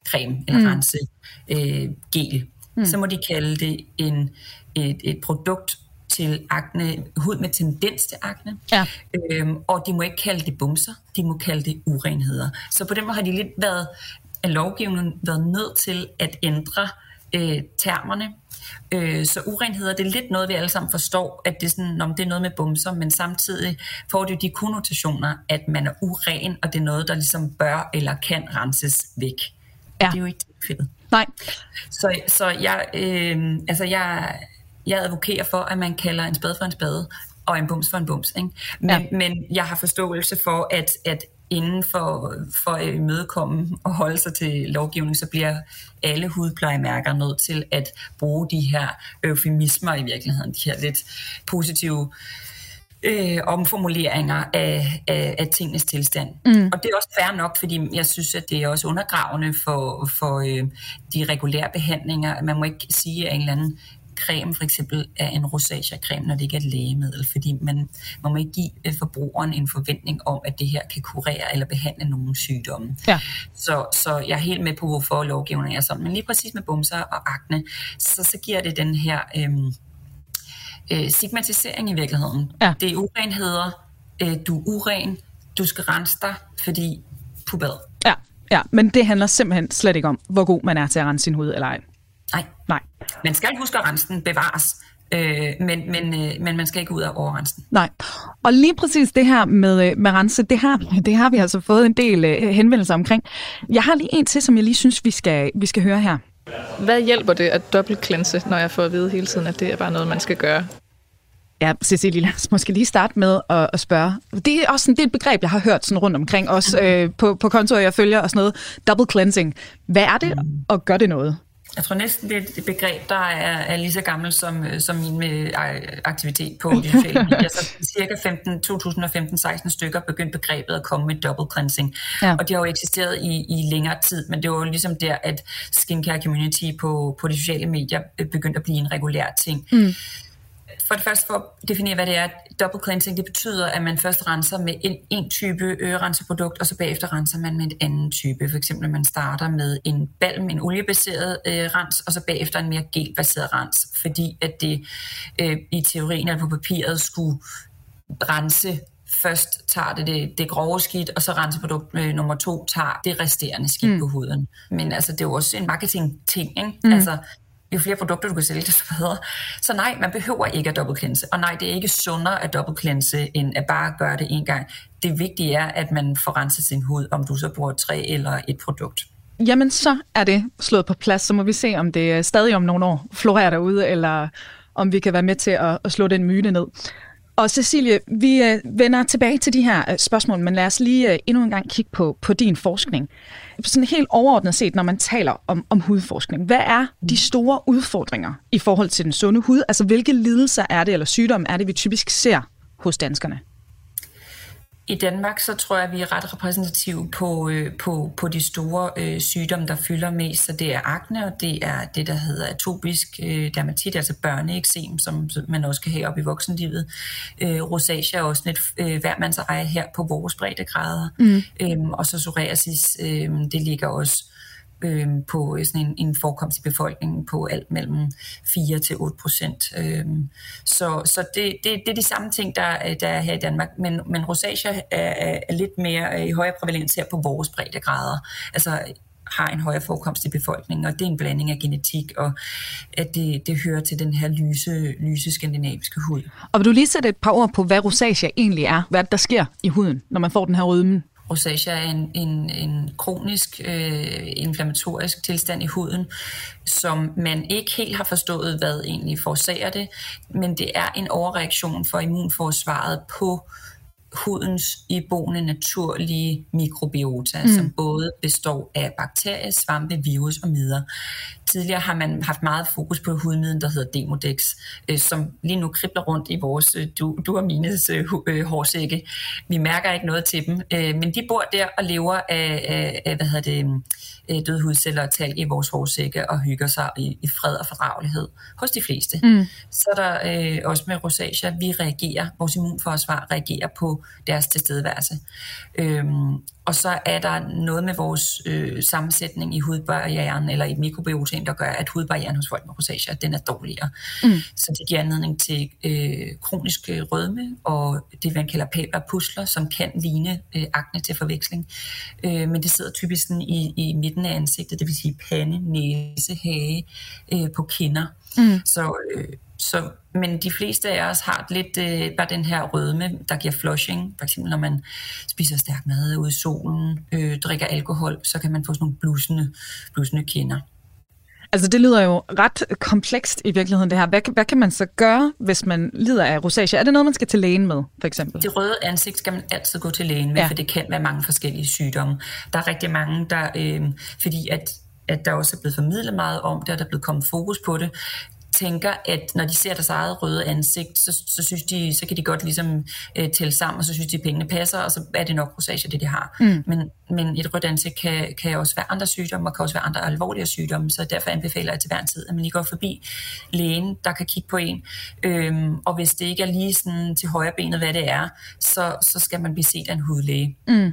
creme eller mm. rense øh, gel. Mm. Så må de kalde det en, et, et produkt, til akne, hud med tendens til akne.
Ja.
Øhm, og de må ikke kalde det bumser, de må kalde det urenheder. Så på den måde har de lidt været, af lovgivningen været nødt til at ændre øh, termerne. Øh, så urenheder, det er lidt noget, vi alle sammen forstår, at det er, sådan, om det er noget med bumser, men samtidig får det de konnotationer, at man er uren, og det er noget, der ligesom bør eller kan renses væk. Ja. Det er jo ikke tilfældet.
Nej.
Så, så jeg, øh, altså jeg, jeg advokerer for, at man kalder en spade for en spade, og en bums for en bums. Ikke? Men, ja. men jeg har forståelse for, at, at inden for, for at imødekomme og holde sig til lovgivning, så bliver alle hudplejemærker nødt til at bruge de her eufemismer i virkeligheden, de her lidt positive øh, omformuleringer af, af, af tingens tilstand. Mm. Og det er også fair nok, fordi jeg synes, at det er også undergravende for, for øh, de regulære behandlinger. Man må ikke sige, at en eller anden creme for eksempel er en rosacea-creme, når det ikke er et lægemiddel, fordi man, man må ikke give øh, forbrugeren en forventning om, at det her kan kurere eller behandle nogle sygdomme.
Ja.
Så, så jeg er helt med på, hvorfor lovgivningen er sådan. Men lige præcis med bumser og akne, så, så giver det den her øhm, øh, stigmatisering i virkeligheden.
Ja.
Det er urenheder, øh, du er uren, du skal rense dig, fordi pubad.
Ja, ja, men det handler simpelthen slet ikke om, hvor god man er til at rense sin hud eller ej.
Nej. Man skal huske at rense den, bevares. Øh, men, men, øh, men man skal ikke ud af overrense den.
Nej. Og lige præcis det her med, øh, med rense, det har, det har vi altså fået en del øh, henvendelser omkring. Jeg har lige en til, som jeg lige synes, vi skal, vi skal høre her.
Hvad hjælper det at dobbeltklænse, når jeg får at vide hele tiden, at det er bare noget, man skal gøre?
Ja, Cecilie, lad os måske lige starte med at, at spørge. Det er også sådan, det er et begreb, jeg har hørt sådan rundt omkring, også øh, på, på kontorer, jeg følger og sådan noget. Double cleansing. Hvad er det, og gør det noget?
Jeg tror næsten, det er et begreb, der er, er lige så gammelt som, øh, som min med øh, aktivitet på de sociale medier. Så cirka 2015-16 stykker begyndte begrebet at komme med double cleansing. Ja. Og det har jo eksisteret i, i længere tid, men det var jo ligesom der, at skincare community på, på de sociale medier øh, begyndte at blive en regulær ting. Mm for det første for at definere, hvad det er. Double cleansing, det betyder, at man først renser med en, en type renseprodukt, og så bagefter renser man med en anden type. For eksempel, man starter med en balm, en oliebaseret øh, rens, og så bagefter en mere gelbaseret rens, fordi at det øh, i teorien eller på papiret skulle rense først tager det, det det grove skidt, og så renseprodukt øh, nummer to tager det resterende skidt mm. på huden. Men altså, det er jo også en marketing-ting, ikke? Mm. Altså, jo flere produkter du kan sælge, desto bedre. Så nej, man behøver ikke at dobbeltklense. Og nej, det er ikke sundere at dobbeltklense, end at bare gøre det en gang. Det vigtige er, at man får renset sin hud, om du så bruger tre eller et produkt.
Jamen, så er det slået på plads. Så må vi se, om det øh, stadig om nogle år florerer derude, eller om vi kan være med til at, at slå den myte ned. Og Cecilie, vi øh, vender tilbage til de her øh, spørgsmål, men lad os lige øh, endnu en gang kigge på, på din forskning. Sådan helt overordnet set, når man taler om, om hudforskning, hvad er de store udfordringer i forhold til den sunde hud? Altså hvilke lidelser er det, eller sygdomme er det, vi typisk ser hos danskerne?
I Danmark så tror jeg, at vi er ret repræsentative på, øh, på, på de store øh, sygdomme, der fylder mest. Så det er akne, og det er det, der hedder atopisk øh, dermatit, altså børneeksem, som man også kan have op i voksenlivet. Øh, rosacea er også lidt øh, hvermands eje her på vores breddegrader. Mm. Øhm, og så psoriasis, øh, det ligger også øh, Øhm, på øh, sådan en, en forekomst i befolkningen på alt mellem 4 til 8 procent. Øh, så så det, det, det er de samme ting, der, øh, der er her i Danmark, men, men rosacea er, er, lidt mere øh, i højere prævalens her på vores breddegrader. Altså har en højere forekomst i befolkningen, og det er en blanding af genetik, og at det, det hører til den her lyse, lyse skandinaviske hud.
Og vil du lige sætte et par ord på, hvad rosacea egentlig er? Hvad der sker i huden, når man får den her rødmen?
Rosacea er en, en, en kronisk øh, inflammatorisk tilstand i huden, som man ikke helt har forstået, hvad egentlig forårsager det, men det er en overreaktion for immunforsvaret på øh, hudens iboende naturlige mikrobiota, mm. som både består af bakterier, svampe, virus og midler. Tidligere har man haft meget fokus på hudmiden, der hedder Demodex, øh, som lige nu kribler rundt i vores, øh, du, du og mines øh, øh, hårsække. Vi mærker ikke noget til dem, øh, men de bor der og lever af, af, af hvad hedder det, øh, døde hudceller og talg i vores hårsække og hygger sig i, i fred og fordragelighed hos de fleste. Mm. Så er der øh, også med rosacea, vi reagerer, vores immunforsvar reagerer på deres tilstedeværelse. Øhm, og så er der noget med vores øh, sammensætning i hudbarrieren eller i mikrobioten, der gør, at hudbarrieren hos folk med rosacea, den er dårligere. Mm. Så det giver anledning til øh, kronisk rødme og det, man kalder paperpusler, som kan ligne øh, akne til forveksling. Øh, men det sidder typisk i, i midten af ansigtet, det vil sige pande, næse, hage, øh, på kinder. Mm. Så, øh, så, men de fleste af os har lidt øh, bare den her rødme, der giver flushing. For eksempel når man spiser stærk mad ude i solen, øh, drikker alkohol, så kan man få sådan nogle blusende, blusende kinder.
Altså det lyder jo ret komplekst i virkeligheden det her. Hvad, hvad kan man så gøre, hvis man lider af rosacea? Er det noget, man skal til lægen med, for eksempel?
Det røde ansigt skal man altid gå til lægen med, ja. for det kan være mange forskellige sygdomme. Der er rigtig mange, der, øh, fordi at at der også er blevet formidlet meget om det, og der er blevet kommet fokus på det tænker, at når de ser deres eget røde ansigt, så, så synes de, så kan de godt ligesom øh, tælle sammen, og så synes de, at pengene passer, og så er det nok rosacea, det de har. Mm. Men, men et rødt ansigt kan, kan også være andre sygdomme, og kan også være andre alvorlige sygdomme, så derfor anbefaler jeg til hver tid, at man lige går forbi lægen, der kan kigge på en. Øhm, og hvis det ikke er lige sådan til højre benet, hvad det er, så, så skal man blive set af en hudlæge. Mm.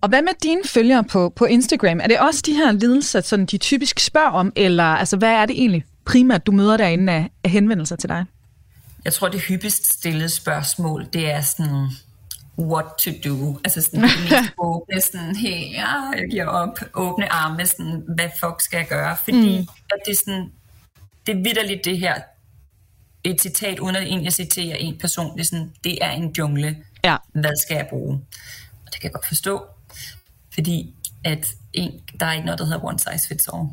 Og hvad med dine følgere på, på Instagram? Er det også de her lidelser, sådan de typisk spørger om, eller altså, hvad er det egentlig primært, du møder derinde af, af henvendelser til dig?
Jeg tror, det hyppigst stillede spørgsmål, det er sådan, what to do. Altså sådan mest åbne, sådan helt, ja, jeg giver op, åbne arme, sådan, hvad fuck skal jeg gøre? Fordi mm. at det er sådan, det er vidderligt det her, et citat, uden at egentlig citere en person, det er sådan, det er en jungle. Ja. Hvad skal jeg bruge? Og det kan jeg godt forstå, fordi at en, der er ikke noget, der hedder one size fits all.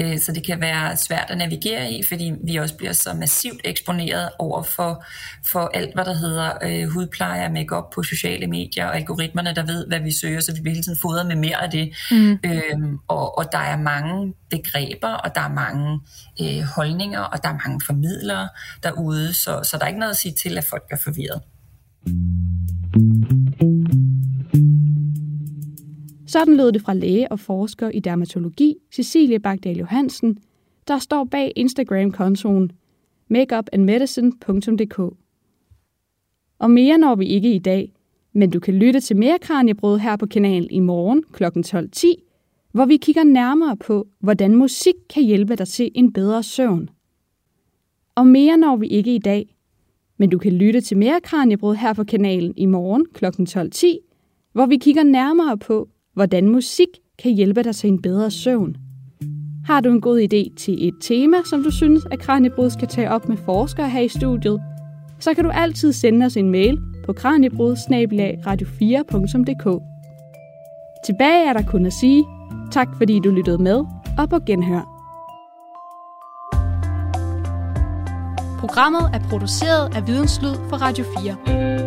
Øh, så det kan være svært at navigere i, fordi vi også bliver så massivt eksponeret over for, for alt, hvad der hedder øh, hudpleje og makeup på sociale medier, og algoritmerne, der ved, hvad vi søger, så vi bliver hele tiden fodret med mere af det. Mm. Øhm, og, og der er mange begreber, og der er mange øh, holdninger, og der er mange formidlere derude, så, så der er ikke noget at sige til, at folk er forvirret.
Sådan lød det fra læge og forsker i dermatologi Cecilie Bagdal Johansen, der står bag Instagram-kontoen makeupandmedicine.dk. Og mere når vi ikke i dag, men du kan lytte til mere Kranjebrød her på kanalen i morgen kl. 12.10, hvor vi kigger nærmere på, hvordan musik kan hjælpe dig til en bedre søvn. Og mere når vi ikke i dag, men du kan lytte til mere Kranjebrød her på kanalen i morgen kl. 12.10, hvor vi kigger nærmere på, hvordan musik kan hjælpe dig til en bedre søvn. Har du en god idé til et tema, som du synes, at Kranjebrud skal tage op med forskere her i studiet, så kan du altid sende os en mail på kranjebrud radio4.dk. Tilbage er der kun at sige tak, fordi du lyttede med, og på genhør.
Programmet er produceret af Videnslyd for Radio 4.